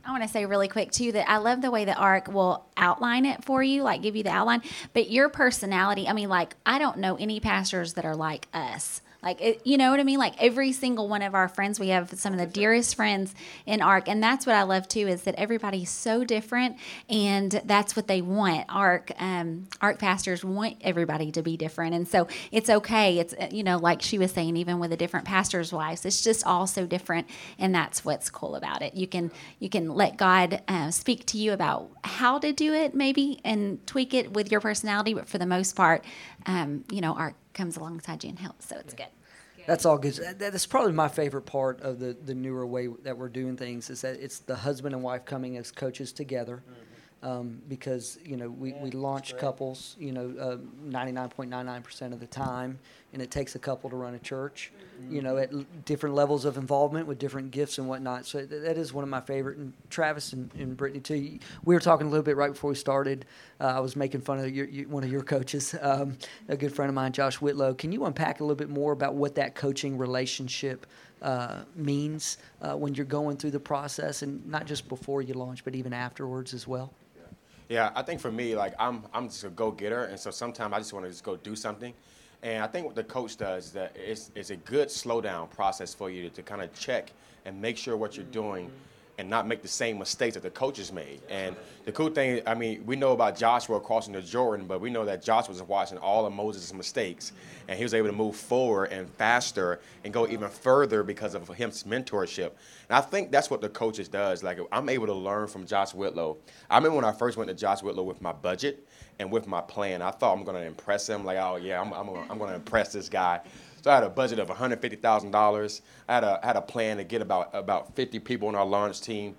Speaker 8: I want to say really quick too that I love the way that ARC will outline it for you, like give you the outline. But your personality, I mean, like I don't know any pastors that are like us. Like, it, you know what I mean? Like every single one of our friends, we have some of the dearest friends in ARC. And that's what I love too, is that everybody's so different and that's what they want. ARC, um, ARC pastors want everybody to be different. And so it's okay. It's, uh, you know, like she was saying, even with a different pastors' wives, it's just all so different. And that's what's cool about it. You can, you can let God uh, speak to you about how to do it maybe and tweak it with your personality. But for the most part, um, you know, ARC comes alongside you and helps. So it's good.
Speaker 1: That's all good. That's probably my favorite part of the, the newer way that we're doing things is that it's the husband and wife coming as coaches together. Mm-hmm um, because you know we, we launch couples you know uh, 99.99% of the time and it takes a couple to run a church mm-hmm. you know at l- different levels of involvement with different gifts and whatnot. So th- that is one of my favorite and travis and, and brittany too we were talking a little bit right before we started uh, i was making fun of your, one of your coaches um, a good friend of mine josh whitlow. Can you unpack a little bit more about what that coaching relationship uh, means uh, when you're going through the process and not just before you launch but even afterwards as well
Speaker 5: yeah, I think for me, like I'm, I'm just a go-getter, and so sometimes I just want to just go do something. And I think what the coach does is that it's, it's a good slow down process for you to, to kind of check and make sure what you're doing mm-hmm. And not make the same mistakes that the coaches made. And the cool thing, I mean, we know about Joshua crossing the Jordan, but we know that Joshua was watching all of Moses' mistakes, and he was able to move forward and faster and go even further because of his mentorship. And I think that's what the coaches does. Like I'm able to learn from Josh Whitlow. I remember when I first went to Josh Whitlow with my budget and with my plan. I thought I'm going to impress him. Like, oh yeah, I'm, I'm, I'm going to impress this guy. So I had a budget of $150,000. I had a, had a plan to get about, about 50 people on our launch team.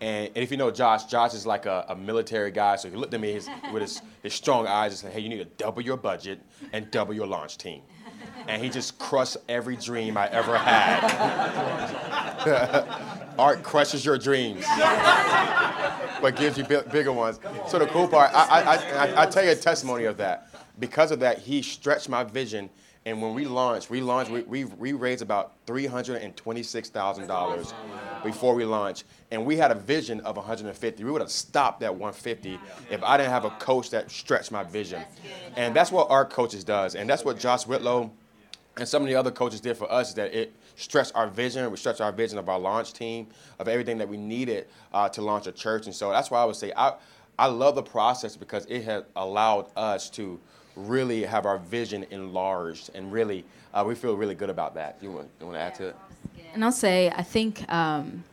Speaker 5: And, and if you know Josh, Josh is like a, a military guy. So he looked at me his, with his, his strong eyes and said, hey, you need to double your budget and double your launch team. And he just crushed every dream I ever had. ARC crushes your dreams, but gives you bigger ones. So the cool part, I, I, I, I tell you a testimony of that. Because of that, he stretched my vision and when we launched, we launched, we, we, we raised about $326,000 before we launched. And we had a vision of 150. We would have stopped at 150 if I didn't have a coach that stretched my vision. And that's what our coaches does. And that's what Josh Whitlow and some of the other coaches did for us is that it stretched our vision. We stretched our vision of our launch team, of everything that we needed uh, to launch a church. And so that's why I would say I, I love the process because it has allowed us to – really have our vision enlarged, and really, uh, we feel really good about that. You want, you want to add to it?
Speaker 7: And I'll say, I think um,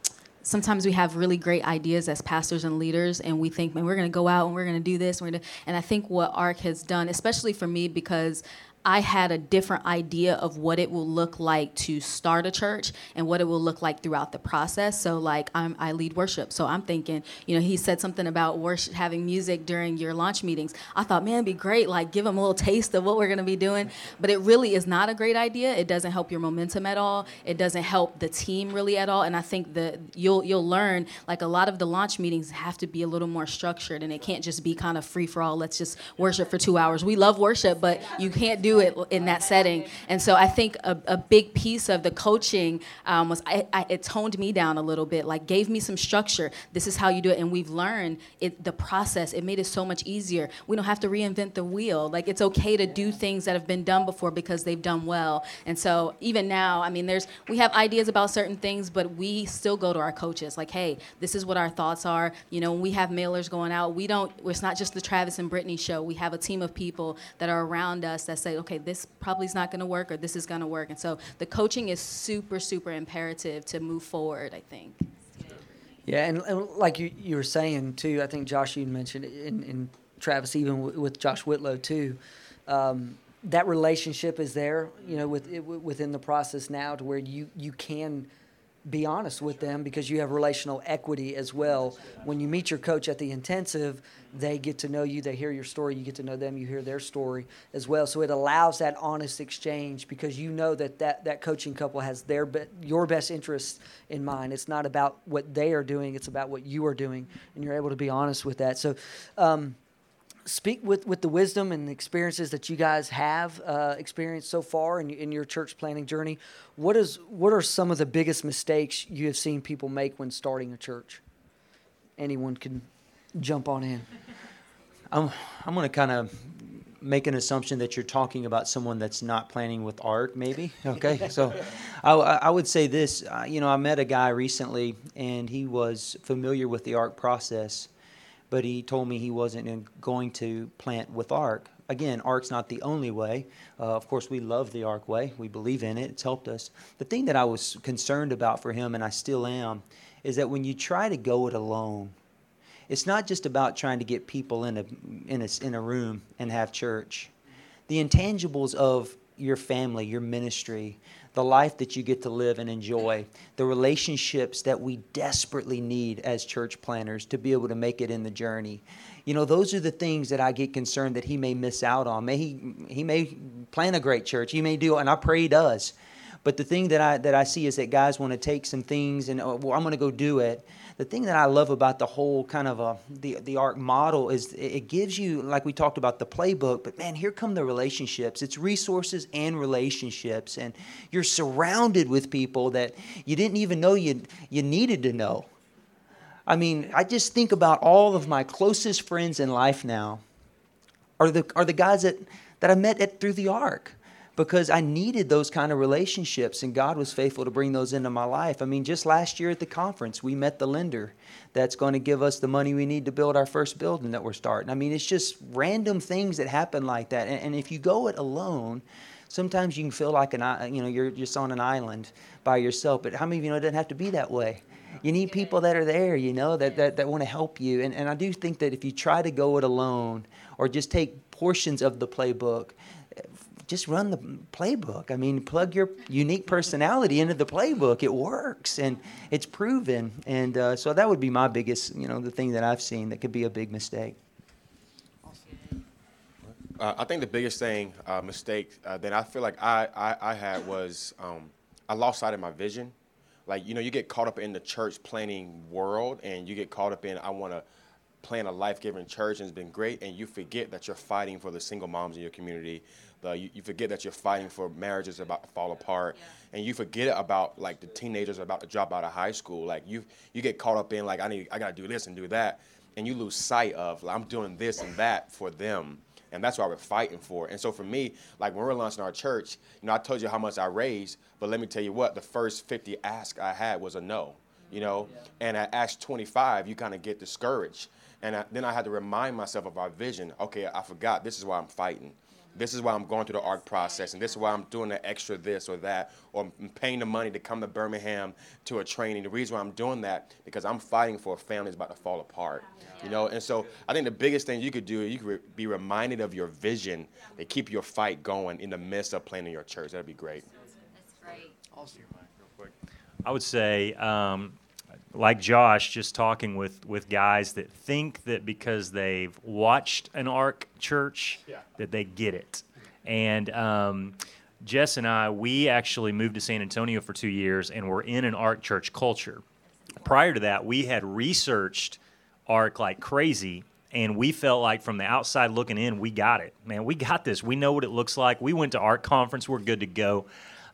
Speaker 7: sometimes we have really great ideas as pastors and leaders, and we think, man, we're going to go out and we're going to do this. And, and I think what ARC has done, especially for me, because I had a different idea of what it will look like to start a church and what it will look like throughout the process. So, like, I'm, I lead worship. So, I'm thinking, you know, he said something about worship, having music during your launch meetings. I thought, man, it'd be great. Like, give them a little taste of what we're going to be doing. But it really is not a great idea. It doesn't help your momentum at all. It doesn't help the team really at all. And I think that you'll, you'll learn, like, a lot of the launch meetings have to be a little more structured and it can't just be kind of free for all. Let's just worship for two hours. We love worship, but you can't do do it in that setting. And so I think a, a big piece of the coaching um, was I, I, it toned me down a little bit, like gave me some structure. This is how you do it, and we've learned it. The process it made it so much easier. We don't have to reinvent the wheel. Like it's okay to do things that have been done before because they've done well. And so even now, I mean, there's we have ideas about certain things, but we still go to our coaches like, hey, this is what our thoughts are. You know, when we have mailers going out, we don't. It's not just the Travis and Brittany show. We have a team of people that are around us that say, okay, this probably is not going to work or this is going to work. And so the coaching is super, super imperative to move forward, I think.
Speaker 1: Yeah, and, and like you, you were saying too, I think Josh, you mentioned, and, and Travis, even w- with Josh Whitlow too, um, that relationship is there, you know, with, it, within the process now to where you, you can be honest with them because you have relational equity as well. When you meet your coach at the intensive, they get to know you, they hear your story, you get to know them, you hear their story as well. So it allows that honest exchange because you know that that, that coaching couple has their be, your best interests in mind. It's not about what they are doing, it's about what you are doing, and you're able to be honest with that. So. Um, speak with, with the wisdom and the experiences that you guys have uh, experienced so far in, in your church planting journey. What is what are some of the biggest mistakes you have seen people make when starting a church? Anyone can jump on in.
Speaker 4: I'm I'm going to kind of make an assumption that you're talking about someone that's not planting with ARC, maybe. Okay, so I, I would say this. Uh, you know, I met a guy recently, and he was familiar with the ARC process but he told me he wasn't going to plant with ARC. Again, ARC's not the only way. Uh, of course, we love the ARC way. We believe in it. It's helped us. The thing that I was concerned about for him, and I still am, is that when you try to go it alone, it's not just about trying to get people in a, in a, in a room and have church. The intangibles of your family, your ministry, the life that you get to live and enjoy, the relationships that we desperately need as church planters to be able to make it in the journey. You know, those are the things that I get concerned that he may miss out on. May he he may plant a great church. He may do, and I pray he does. But the thing that I that I see is that guys want to take some things and oh, well, I'm going to go do it the thing that I love about the whole kind of a, uh, the the ARC model is it gives you like we talked about the playbook, but man, here come the relationships. It's resources and relationships, and you're surrounded with people that you didn't even know you you needed to know. I mean, I just think about all of my closest friends in life now are the are the guys that that I met at through the ARC because I needed those kind of relationships, and God was faithful to bring those into my life. I mean, just last year at the conference, we met the lender that's going to give us the money we need to build our first building that we're starting. I mean, it's just random things that happen like that. And, and if you go it alone, sometimes you can feel like an you know you're just on an island by yourself. But how many of you know it doesn't have to be that way? You need people that are there, you know, that, that, that want to help you. And, and I do think that if you try to go it alone or just take portions of the playbook, just run the playbook. I mean, plug your unique personality into the playbook. It works and it's proven. And uh, so that would be my biggest, you know, the thing that I've seen that could be a big mistake.
Speaker 5: Uh, I think the biggest thing, uh, mistake uh, that I feel like I, I, I had was um, I lost sight of my vision. Like, you know, you get caught up in the church planting world and you get caught up in, I want to plant a life giving church and it's been great. And you forget that you're fighting for the single moms in your community, the, you, you, forget that you're fighting for marriages about to fall apart, yeah. and you forget about like the teenagers about to drop out of high school. Like you, you get caught up in like I need, I gotta do this and do that, and you lose sight of like, I'm doing this and that for them, and that's what we're fighting for. And so for me, like when we are launching our church, you know, I told you how much I raised, but let me tell you what, the first 50 ask I had was a no, you know, mm-hmm. yeah. and at Ask 25, you kind of get discouraged. And I, then I had to remind myself of our vision. Okay, I forgot. This is why I'm fighting this is why I'm going through the ARC process, and this is why I'm doing the extra this or that, or I'm paying the money to come to Birmingham to a training. The reason why I'm doing that because I'm fighting for a family that's about to fall apart, you know. And so I think the biggest thing you could do, you could be reminded of your vision to keep your fight going in the midst of planting your church. That'd be great.
Speaker 2: That's great.
Speaker 6: I would say. Um, like Josh, just talking with, with guys that think that because they've watched an ARC church, yeah. that they get it. And um, Jess and I, we actually moved to San Antonio for two years and were in an ARC church culture. Prior to that, we had researched ARC like crazy and we felt like from the outside looking in, we got it, man. We got this. We know what it looks like. We went to ARC conference. We're good to go.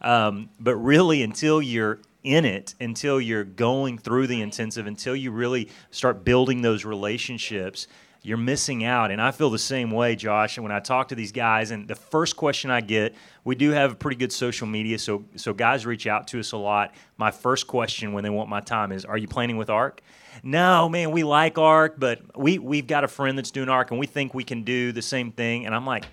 Speaker 6: Um, but really, until you're in it, until you're going through the intensive, until you really start building those relationships, you're missing out. And I feel the same way, Josh. And when I talk to these guys, and the first question I get, we do have pretty good social media, so so guys reach out to us a lot. My first question when they want my time is, "Are you planting with ARC?" No, man, we like ARC, but we we've got a friend that's doing ARC, and we think we can do the same thing. And I'm like,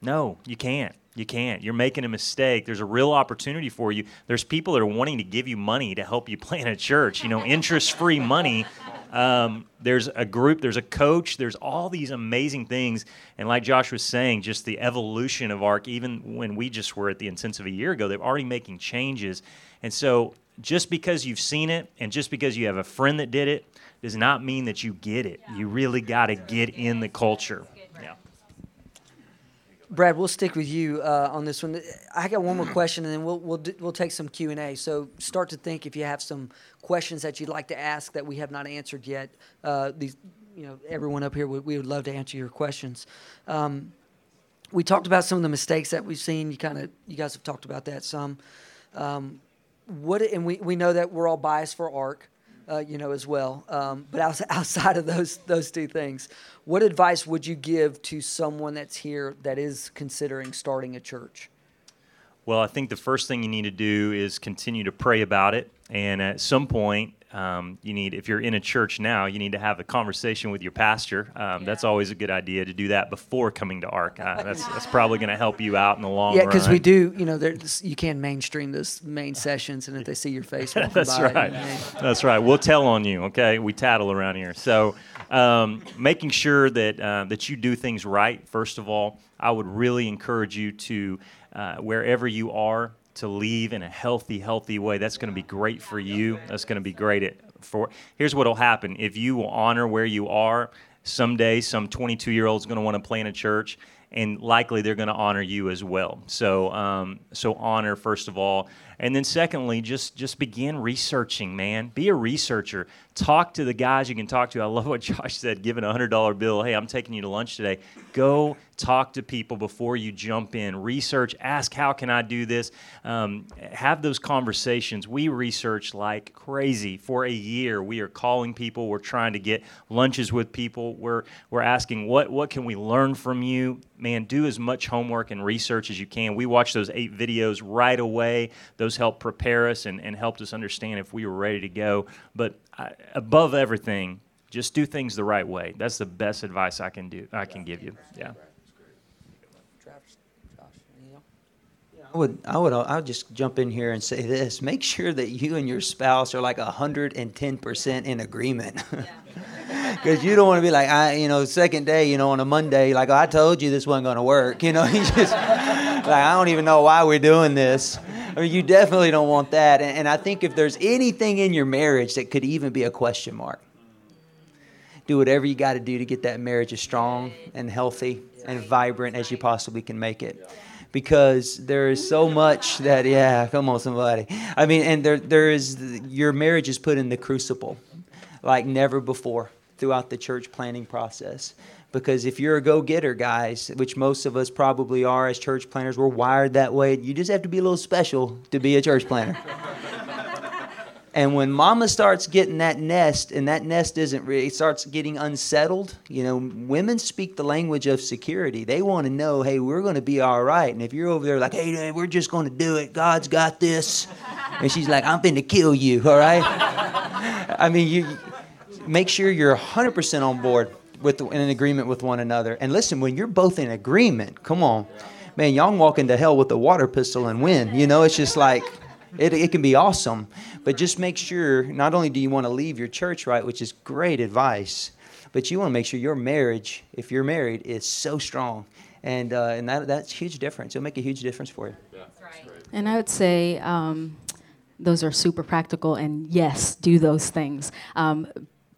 Speaker 6: no, you can't. You can't. You're making a mistake. There's a real opportunity for you. There's people that are wanting to give you money to help you plant a church. You know, interest-free money. Um, there's a group. There's a coach. There's all these amazing things. And like Josh was saying, just the evolution of ARC. Even when we just were at the intensive a year ago, they're already making changes. And so, just because you've seen it, and just because you have a friend that did it, does not mean that you get it. You really got to get in the culture.
Speaker 1: Brad, we'll stick with you uh, on this one. I got one more question, and then we'll we'll we'll take some Q and A. So start to think if you have some questions that you'd like to ask that we have not answered yet. Uh, these, you know, everyone up here, we, we would love to answer your questions. Um, we talked about some of the mistakes that we've seen. You kind of, you guys have talked about that some. Um, what and we, we know that we're all biased for ARC uh, you know, as well. Um, but outside of those those two things, what advice would you give to someone that's here that is considering starting a church?
Speaker 6: Well, I think the first thing you need to do is continue to pray about it, and at some point, um, you need, if you're in a church now, you need to have a conversation with your pastor. Um, yeah. That's always a good idea to do that before coming to ARC. Uh, that's, that's probably going to help you out in the long
Speaker 1: yeah,
Speaker 6: run.
Speaker 1: Yeah, because we do, you know, you can mainstream those main sessions, and if they see your face,
Speaker 6: that's right. That's right. We'll tell on you. Okay, we tattle around here. So, um, making sure that uh, that you do things right. First of all, I would really encourage you to, uh, wherever you are, to leave in a healthy, healthy way. That's going to be great for you. That's going to be great at, for. Here's what will happen: if you will honor where you are, someday some 22 year old is going to want to play in a church, and likely they're going to honor you as well. So, um, so honor first of all, and then secondly, just just begin researching. Man, be a researcher. Talk to the guys you can talk to. I love what Josh said. Given a hundred dollar bill, hey, I'm taking you to lunch today. Go talk to people before you jump in. Research. Ask how can I do this. Um, have those conversations. We research like crazy for a year. We are calling people. We're trying to get lunches with people. We're we're asking what what can we learn from you. Man, do as much homework and research as you can. We watch those eight videos right away. Those help prepare us and, and helped us understand if we were ready to go. But I, above everything, just do things the right way. That's the best advice I can do. I can give you. Yeah.
Speaker 4: I would, I would, I would just jump in here and say this: make sure that you and your spouse are like hundred and ten percent in agreement, because you don't want to be like, I, you know, second day, you know, on a Monday, like oh, I told you this wasn't going to work, you know, you just like I don't even know why we're doing this. I mean, you definitely don't want that. And, and I think if there's anything in your marriage that could even be a question mark, do whatever you got to do to get that marriage as strong and healthy and vibrant as you possibly can make it because there is so much that yeah come on somebody. I mean and there there is your marriage is put in the crucible like never before throughout the church planting process. Because if you're a go-getter guys which most of us probably are as church planners we're wired that way you just have to be a little special to be a church planner and when mama starts getting that nest and that nest isn't really starts getting unsettled you know women speak the language of security. They want to know hey we're going to be all right. And if you're over there like hey we're just going to do it. God's got this. And she's like i'm finna kill you all right? I mean you make sure you're 100% on board with in an agreement with one another. And listen, when you're both in agreement, come on, man, y'all walk into hell with a water pistol and win. You know, it's just like it, it can be awesome. But just make sure not only do you want to leave your church right, which is great advice, but you want to make sure your marriage, if you're married, is so strong. And, uh, and that, that's a huge difference. It'll make a huge difference for you. Yeah,
Speaker 7: right. And I would say um, those are super practical, and yes, do those things. Um,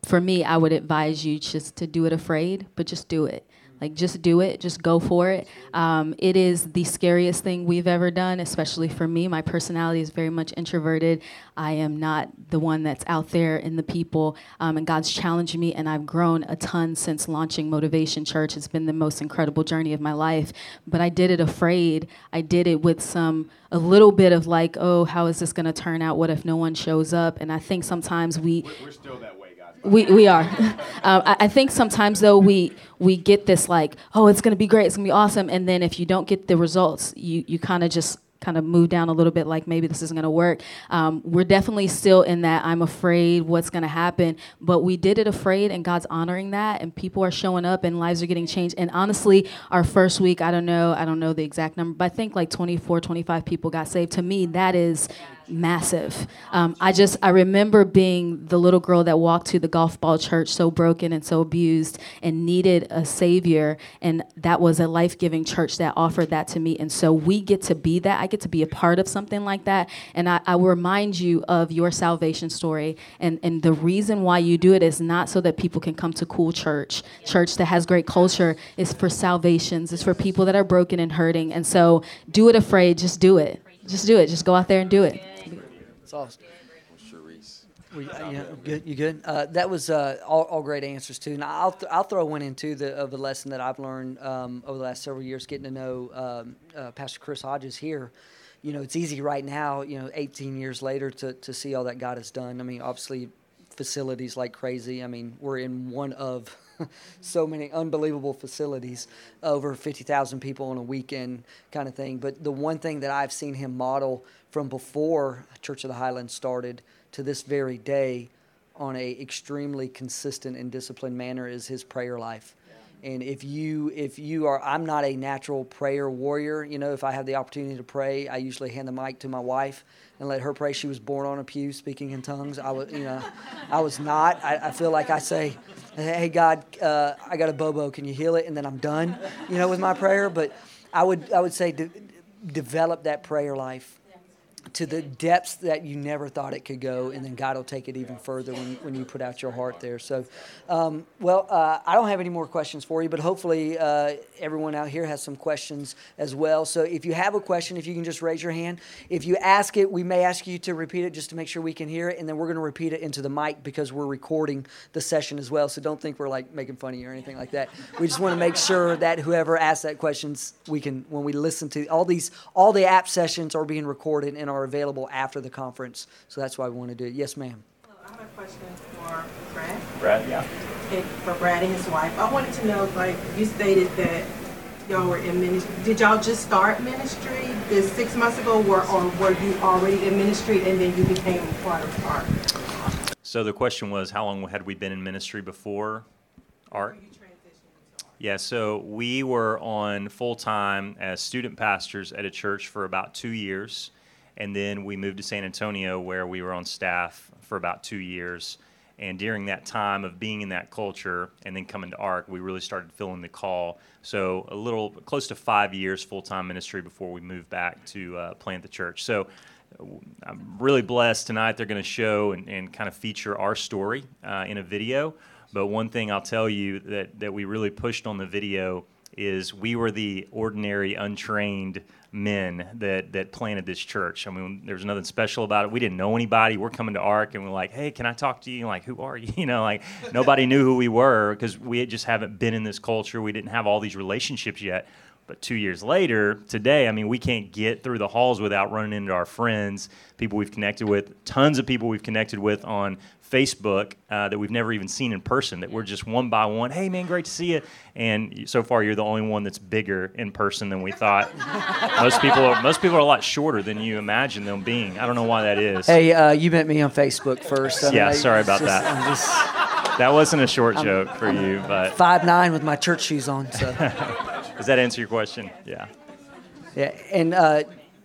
Speaker 7: for me, I would advise you just to do it afraid, but just do it. Like, just do it, just go for it. Um, it is the scariest thing we've ever done, especially for me. My personality is very much introverted. I am not the one that's out there in the people, um, and God's challenged me, and I've grown a ton since launching Motivation Church. It's been the most incredible journey of my life, but I did it afraid. I did it with some a little bit of like, oh, how is this going to turn out? What if no one shows up? And I think sometimes we.
Speaker 5: We're still that way.
Speaker 7: We, we are. um, I, I think sometimes though we we get this like, oh, it's gonna be great, it's gonna be awesome, and then if you don't get the results, you you kind of just kind of move down a little bit like maybe this isn't going to work. Um, we're definitely still in that i'm afraid what's going to happen but we did it afraid and god's honoring that and people are showing up and lives are getting changed. And honestly our first week i don't know i don't know the exact number but i think like 24 25 people got saved. To me that is massive. Um, I just I remember being the little girl that walked to the golf ball church so broken and so abused and needed a savior, and that was a life giving church that offered that to me. And so we get to be that. I get to be a part of something like that, and I, I will remind you of your salvation story. And and the reason why you do it is not so that people can come to cool church, church that has great culture. Is for salvations. It's for people that are broken and hurting. And so do it afraid. Just do it. Just do it. Just go out there and do it.
Speaker 1: It's awesome. We, uh, yeah, good. You good? Uh, that was uh, all, all great answers too. Now I'll, th- I'll throw one into the of the lesson that I've learned um, over the last several years, getting to know um, uh, Pastor Chris Hodges here. You know, it's easy right now. You know, 18 years later to to see all that God has done. I mean, obviously, facilities like crazy. I mean, we're in one of so many unbelievable facilities, over 50,000 people on a weekend kind of thing. But the one thing that I've seen him model from before Church of the Highlands started to this very day on a extremely consistent and disciplined manner is his prayer life. And if you if you are I'm not a natural prayer warrior, you know, if I have the opportunity to pray, I usually hand the mic to my wife and let her pray. She was born on a pew speaking in tongues. I was, you know, I was not. I, I feel like I say, "Hey God, uh, I got a bobo. Can you heal it?" And then I'm done, you know, with my prayer. But I would I would say de- develop that prayer life to the depths that you never thought it could go, and then God will take it even further when, when you put out your heart there. So, um, well, uh, I don't have any more questions for you, but hopefully uh, everyone out here has some questions as well. So, if you have a question, if you can just raise your hand. If you ask it, we may ask you to repeat it just to make sure we can hear it, and then we're going to repeat it into the mic because we're recording the session as well. So, don't think we're like making fun of you or anything like that. We just want to make sure that whoever asks that questions, we can when we listen to all these, all the app sessions are being recorded and are available after the conference. So that's why we want to do it. Yes, ma'am.
Speaker 10: I have a question for Brad.
Speaker 6: Brad, yeah.
Speaker 10: And for Brad and his wife. I wanted to know, like, you stated that y'all were in ministry. Did y'all just start ministry this six months ago, or, or were you already in ministry and then you became part of ARC?
Speaker 6: So the question was, how long had we been in ministry before ARC? Yeah, so we were on full time as student pastors at a church for about two years. And then we moved to San Antonio where we were on staff for about two years. And during that time of being in that culture and then coming to ARC, we really started filling the call. So a little close to five years full time ministry before we moved back to uh, plant the church. So I'm really blessed tonight. They're going to show and, and kind of feature our story uh, in a video. But one thing I'll tell you that, that we really pushed on the video is we were the ordinary, untrained men that that planted this church. I mean, there's nothing special about it. We didn't know anybody. We're coming to ARC, and we're like, "Hey, can I talk to you?" Like, who are you? You know, like nobody knew who we were because we just haven't been in this culture. We didn't have all these relationships yet. But two years later, today, I mean, we can't get through the halls without running into our friends, people we've connected with, tons of people we've connected with on Facebook uh, that we've never even seen in person. That we're just one by one. Hey, man, great to see you. And so far, you're the only one that's bigger in person than we thought. most people, are, most people are a lot shorter than you imagine them being. I don't know why that is.
Speaker 1: Hey, uh, you met me on Facebook first. I
Speaker 6: yeah,
Speaker 1: mean,
Speaker 6: sorry about
Speaker 1: just-
Speaker 6: that.
Speaker 1: I'm just
Speaker 6: that wasn't a short joke for you, but
Speaker 1: five nine with my church shoes on. So.
Speaker 6: does that answer your question? Yeah.
Speaker 1: Yeah, and uh,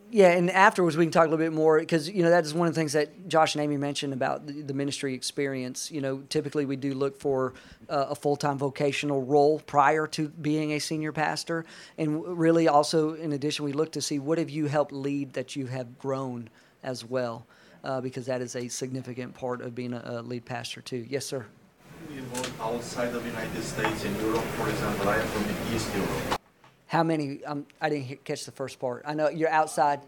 Speaker 1: yeah, and afterwards we can talk a little bit more because you know that is one of the things that Josh and Amy mentioned about the, the ministry experience. You know, typically we do look for uh, a full time vocational role prior to being a senior pastor, and really also in addition we look to see what have you helped lead that you have grown as well, uh, because that is a significant part of being a, a lead pastor too. Yes, sir.
Speaker 11: we involved outside of the United States in Europe, for example? I am from East Europe.
Speaker 1: How many? Um, I didn't catch the first part. I know you're outside.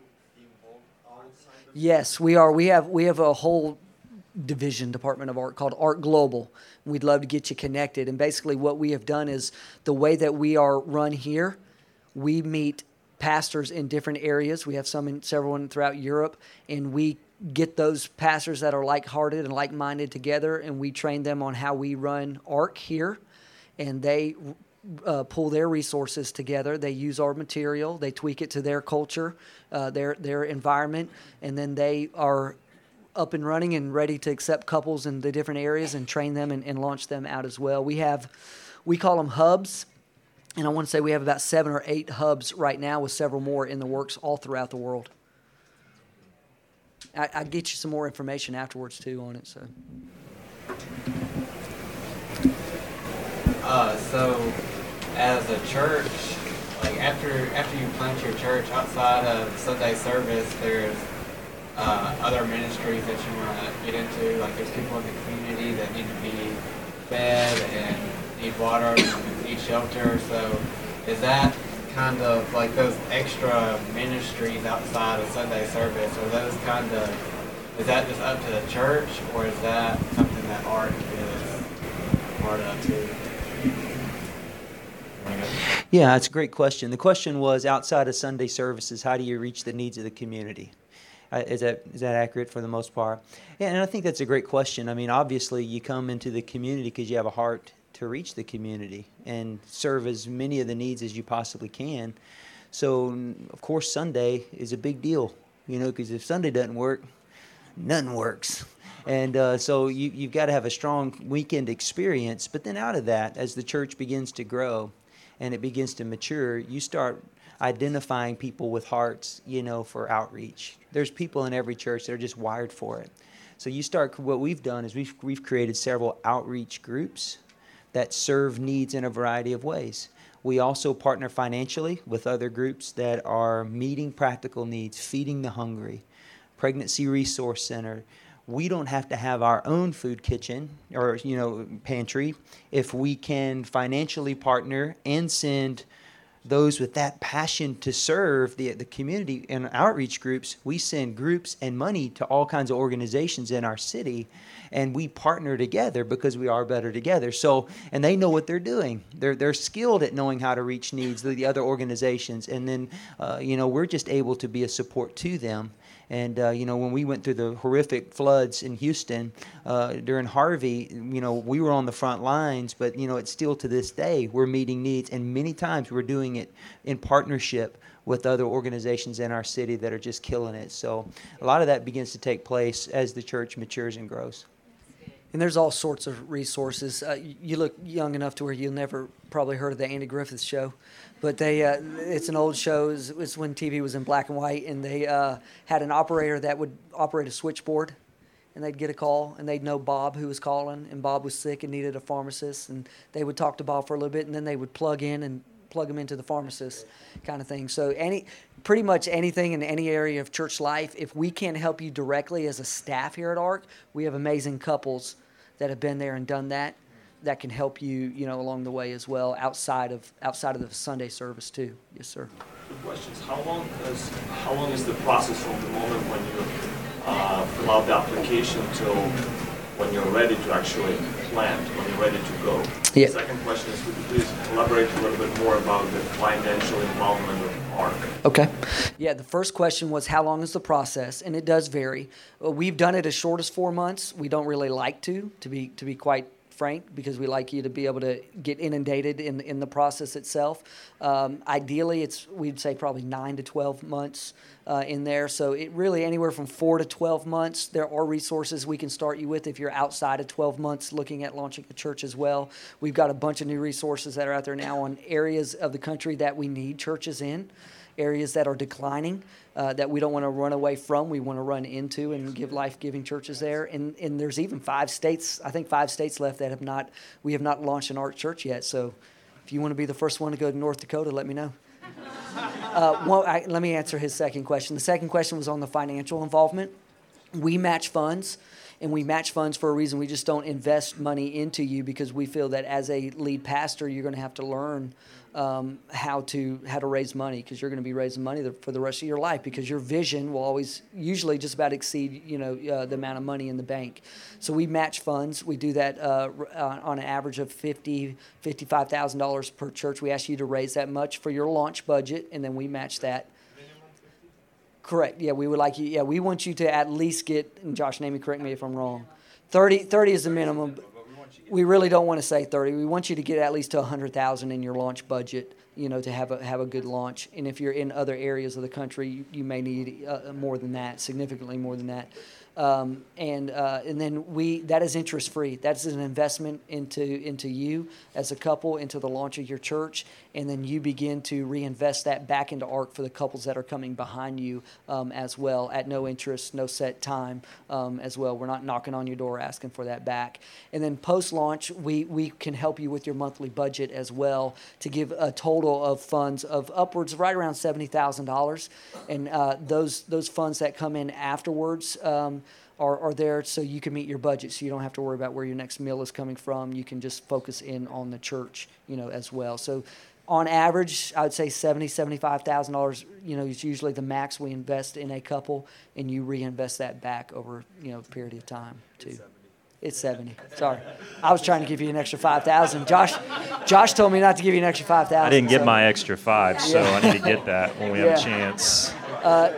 Speaker 1: Yes, we are. We have we have a whole division department of ARC called ARC Global. We'd love to get you connected. And basically, what we have done is the way that we are run here, we meet pastors in different areas. We have some in several in, throughout Europe, and we get those pastors that are like-hearted and like-minded together, and we train them on how we run ARC here, and they uh, pull their resources together. They use our material, they tweak it to their culture, uh, their their environment, and then they are up and running and ready to accept couples in the different areas and train them and, and launch them out as well. We have, we call them hubs, and I want to say we have about seven or eight hubs right now, with several more in the works all throughout the world. I, I get you some more information afterwards too on it. So.
Speaker 12: Uh, so, as a church, like after after you plant your church outside of Sunday service, there's uh, other ministries that you want to get into. Like there's people in the community that need to be fed and need water, and need shelter. So, is that kind of like those extra ministries outside of Sunday service? Are those kind of is that just up to the church, or is that something that ARC is part of too?
Speaker 4: Yeah, that's a great question. The question was outside of Sunday services, how do you reach the needs of the community? Uh, is that is that accurate for the most part? Yeah, and I think that's a great question. I mean, obviously, you come into the community because you have a heart to reach the community and serve as many of the needs as you possibly can. So, of course, Sunday is a big deal, you know, because if Sunday doesn't work, nothing works. And uh, so you, you've got to have a strong weekend experience. But then out of that, as the church begins to grow and it begins to mature, you start identifying people with hearts, you know, for outreach. There's people in every church that are just wired for it. So you start. What we've done is we've we've created several outreach groups that serve needs in a variety of ways. We also partner financially with other groups that are meeting practical needs, feeding the hungry, Pregnancy Resource Center. We don't have to have our own food kitchen or you know pantry if we can financially partner and send those with that passion to serve the, the community in outreach groups, we send groups and money to all kinds of organizations in our city, and we partner together because we are better together. So, and they know what they're doing. They're they're skilled at knowing how to reach needs of the other organizations, and then uh, you know we're just able to be a support to them. And uh, you know, when we went through the horrific floods in Houston uh, during Harvey, you know, we were on the front lines. But you know, it's still to this day we're meeting needs, and many times we're doing it in partnership with other organizations in our city that are just killing it. So a lot of that begins to take place as the church matures and grows.
Speaker 1: And there's all sorts of resources. Uh, you look young enough to where you'll never probably heard of the Andy Griffith Show, but they uh, it's an old show. It's, it's when TV was in black and white, and they uh, had an operator that would operate a switchboard, and they'd get a call, and they'd know Bob who was calling, and Bob was sick and needed a pharmacist, and they would talk to Bob for a little bit, and then they would plug in and plug them into the pharmacist kind of thing. So any pretty much anything in any area of church life, if we can't help you directly as a staff here at ARC, we have amazing couples that have been there and done that that can help you, you know, along the way as well outside of outside of the Sunday service too. Yes, sir.
Speaker 13: The question is how long is how long is the process from the moment when you uh, fill out the application till when you're ready to actually plant, when you're ready to go?
Speaker 1: Yeah.
Speaker 13: The second question is, could you please elaborate a little bit more about the financial involvement of
Speaker 1: Okay. Yeah, the first question was how long is the process, and it does vary. We've done it as short as four months. We don't really like to, to be to be quite frank, because we like you to be able to get inundated in in the process itself. Um, ideally, it's we'd say probably nine to twelve months uh, in there. So it really anywhere from four to twelve months. There are resources we can start you with if you're outside of twelve months looking at launching a church as well. We've got a bunch of new resources that are out there now on areas of the country that we need churches in areas that are declining uh, that we don't want to run away from. We want to run into and give life giving churches there. And, and there's even five states, I think five states left that have not, we have not launched an ARC church yet. So if you want to be the first one to go to North Dakota, let me know. Uh, well, I, let me answer his second question. The second question was on the financial involvement. we match funds and we match funds for a reason. We just don't invest money into you because we feel that as a lead pastor, you're going to have to learn um, how to how to raise money because you're going to be raising money for the rest of your life because your vision will always usually just about exceed you know uh, the amount of money in the bank. So we match funds. We do that uh, uh on an average of fifty fifty five thousand dollars per church. We ask you to raise that much for your launch budget, and then we match that. Correct. Yeah, we would like you. Yeah, we want you to at least get. And Josh, name me. Correct me if I'm wrong. 30, 30 is the minimum. We really don't want to say 30. We want you to get at least to 100,000 in your launch budget, you know, to have a have a good launch. And if you're in other areas of the country, you, you may need uh, more than that, significantly more than that. Um, and uh, and then we that is interest free. That's an investment into into you as a couple, into the launch of your church, and then you begin to reinvest that back into ARC for the couples that are coming behind you um, as well at no interest, no set time um, as well. We're not knocking on your door asking for that back. And then post launch, we we can help you with your monthly budget as well to give a total of funds of upwards right around seventy thousand dollars, and uh, those those funds that come in afterwards. Um, are, are there so you can meet your budget so you don't have to worry about where your next meal is coming from you can just focus in on the church you know as well so on average i would say 70 75000 dollars you know is usually the max we invest in a couple and you reinvest that back over you know a period of time too it's 70 sorry i was trying to give you an extra 5000 josh josh told me not to give you an extra 5000
Speaker 6: I didn't get
Speaker 1: so-
Speaker 6: my extra five, so
Speaker 1: Yeah.
Speaker 6: I need to get that when we have
Speaker 1: Yeah.
Speaker 6: a chance.
Speaker 1: uh,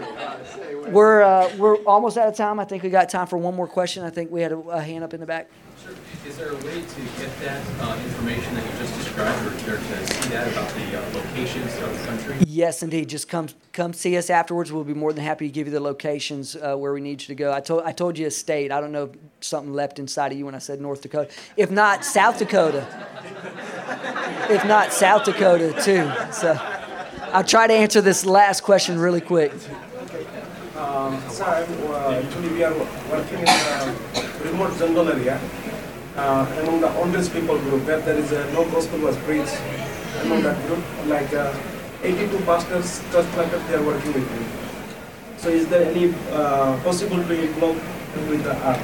Speaker 1: we're uh, we're almost out of time. I think we got time for one more question. I think we had a, a hand up in the back.
Speaker 14: Is there a way to get that uh, information that you just described, or, or to see that about the uh, locations throughout the country?
Speaker 1: Yes, indeed. Just come come see us afterwards. We'll be more than happy to give you the locations uh, where we need you to go. I told I told you a state. I don't know if something left inside of you when I said North Dakota. If not, South Dakota. if not, South Dakota too. So I'll try to answer this last question really quick.
Speaker 15: Um, sir, I'm, uh, actually we are working in a remote jungle area uh, among the oldest people group where there is a no gospel was preached among that group like uh, 82 pastors church planters they are working with me. So is there any uh, possible to involve with the ARC?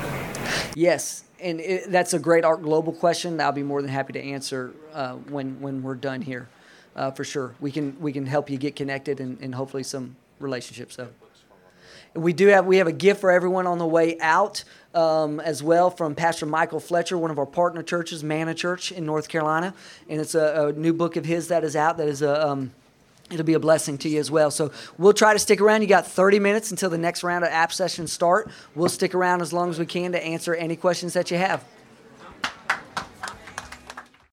Speaker 1: Yes, and it, that's a great ARC Global question. I'll be more than happy to answer uh, when when we're done here, uh, for sure. We can we can help you get connected and, and hopefully some relationships. So. We do have we have a gift for everyone on the way out um, as well from Pastor Michael Fletcher, one of our partner churches, Manna Church in North Carolina, and it's a, a new book of his that is out. That is a um, it'll be a blessing to you as well. So we'll try to stick around. You got 30 minutes until the next round of app sessions start. We'll stick around as long as we can to answer any questions that you have.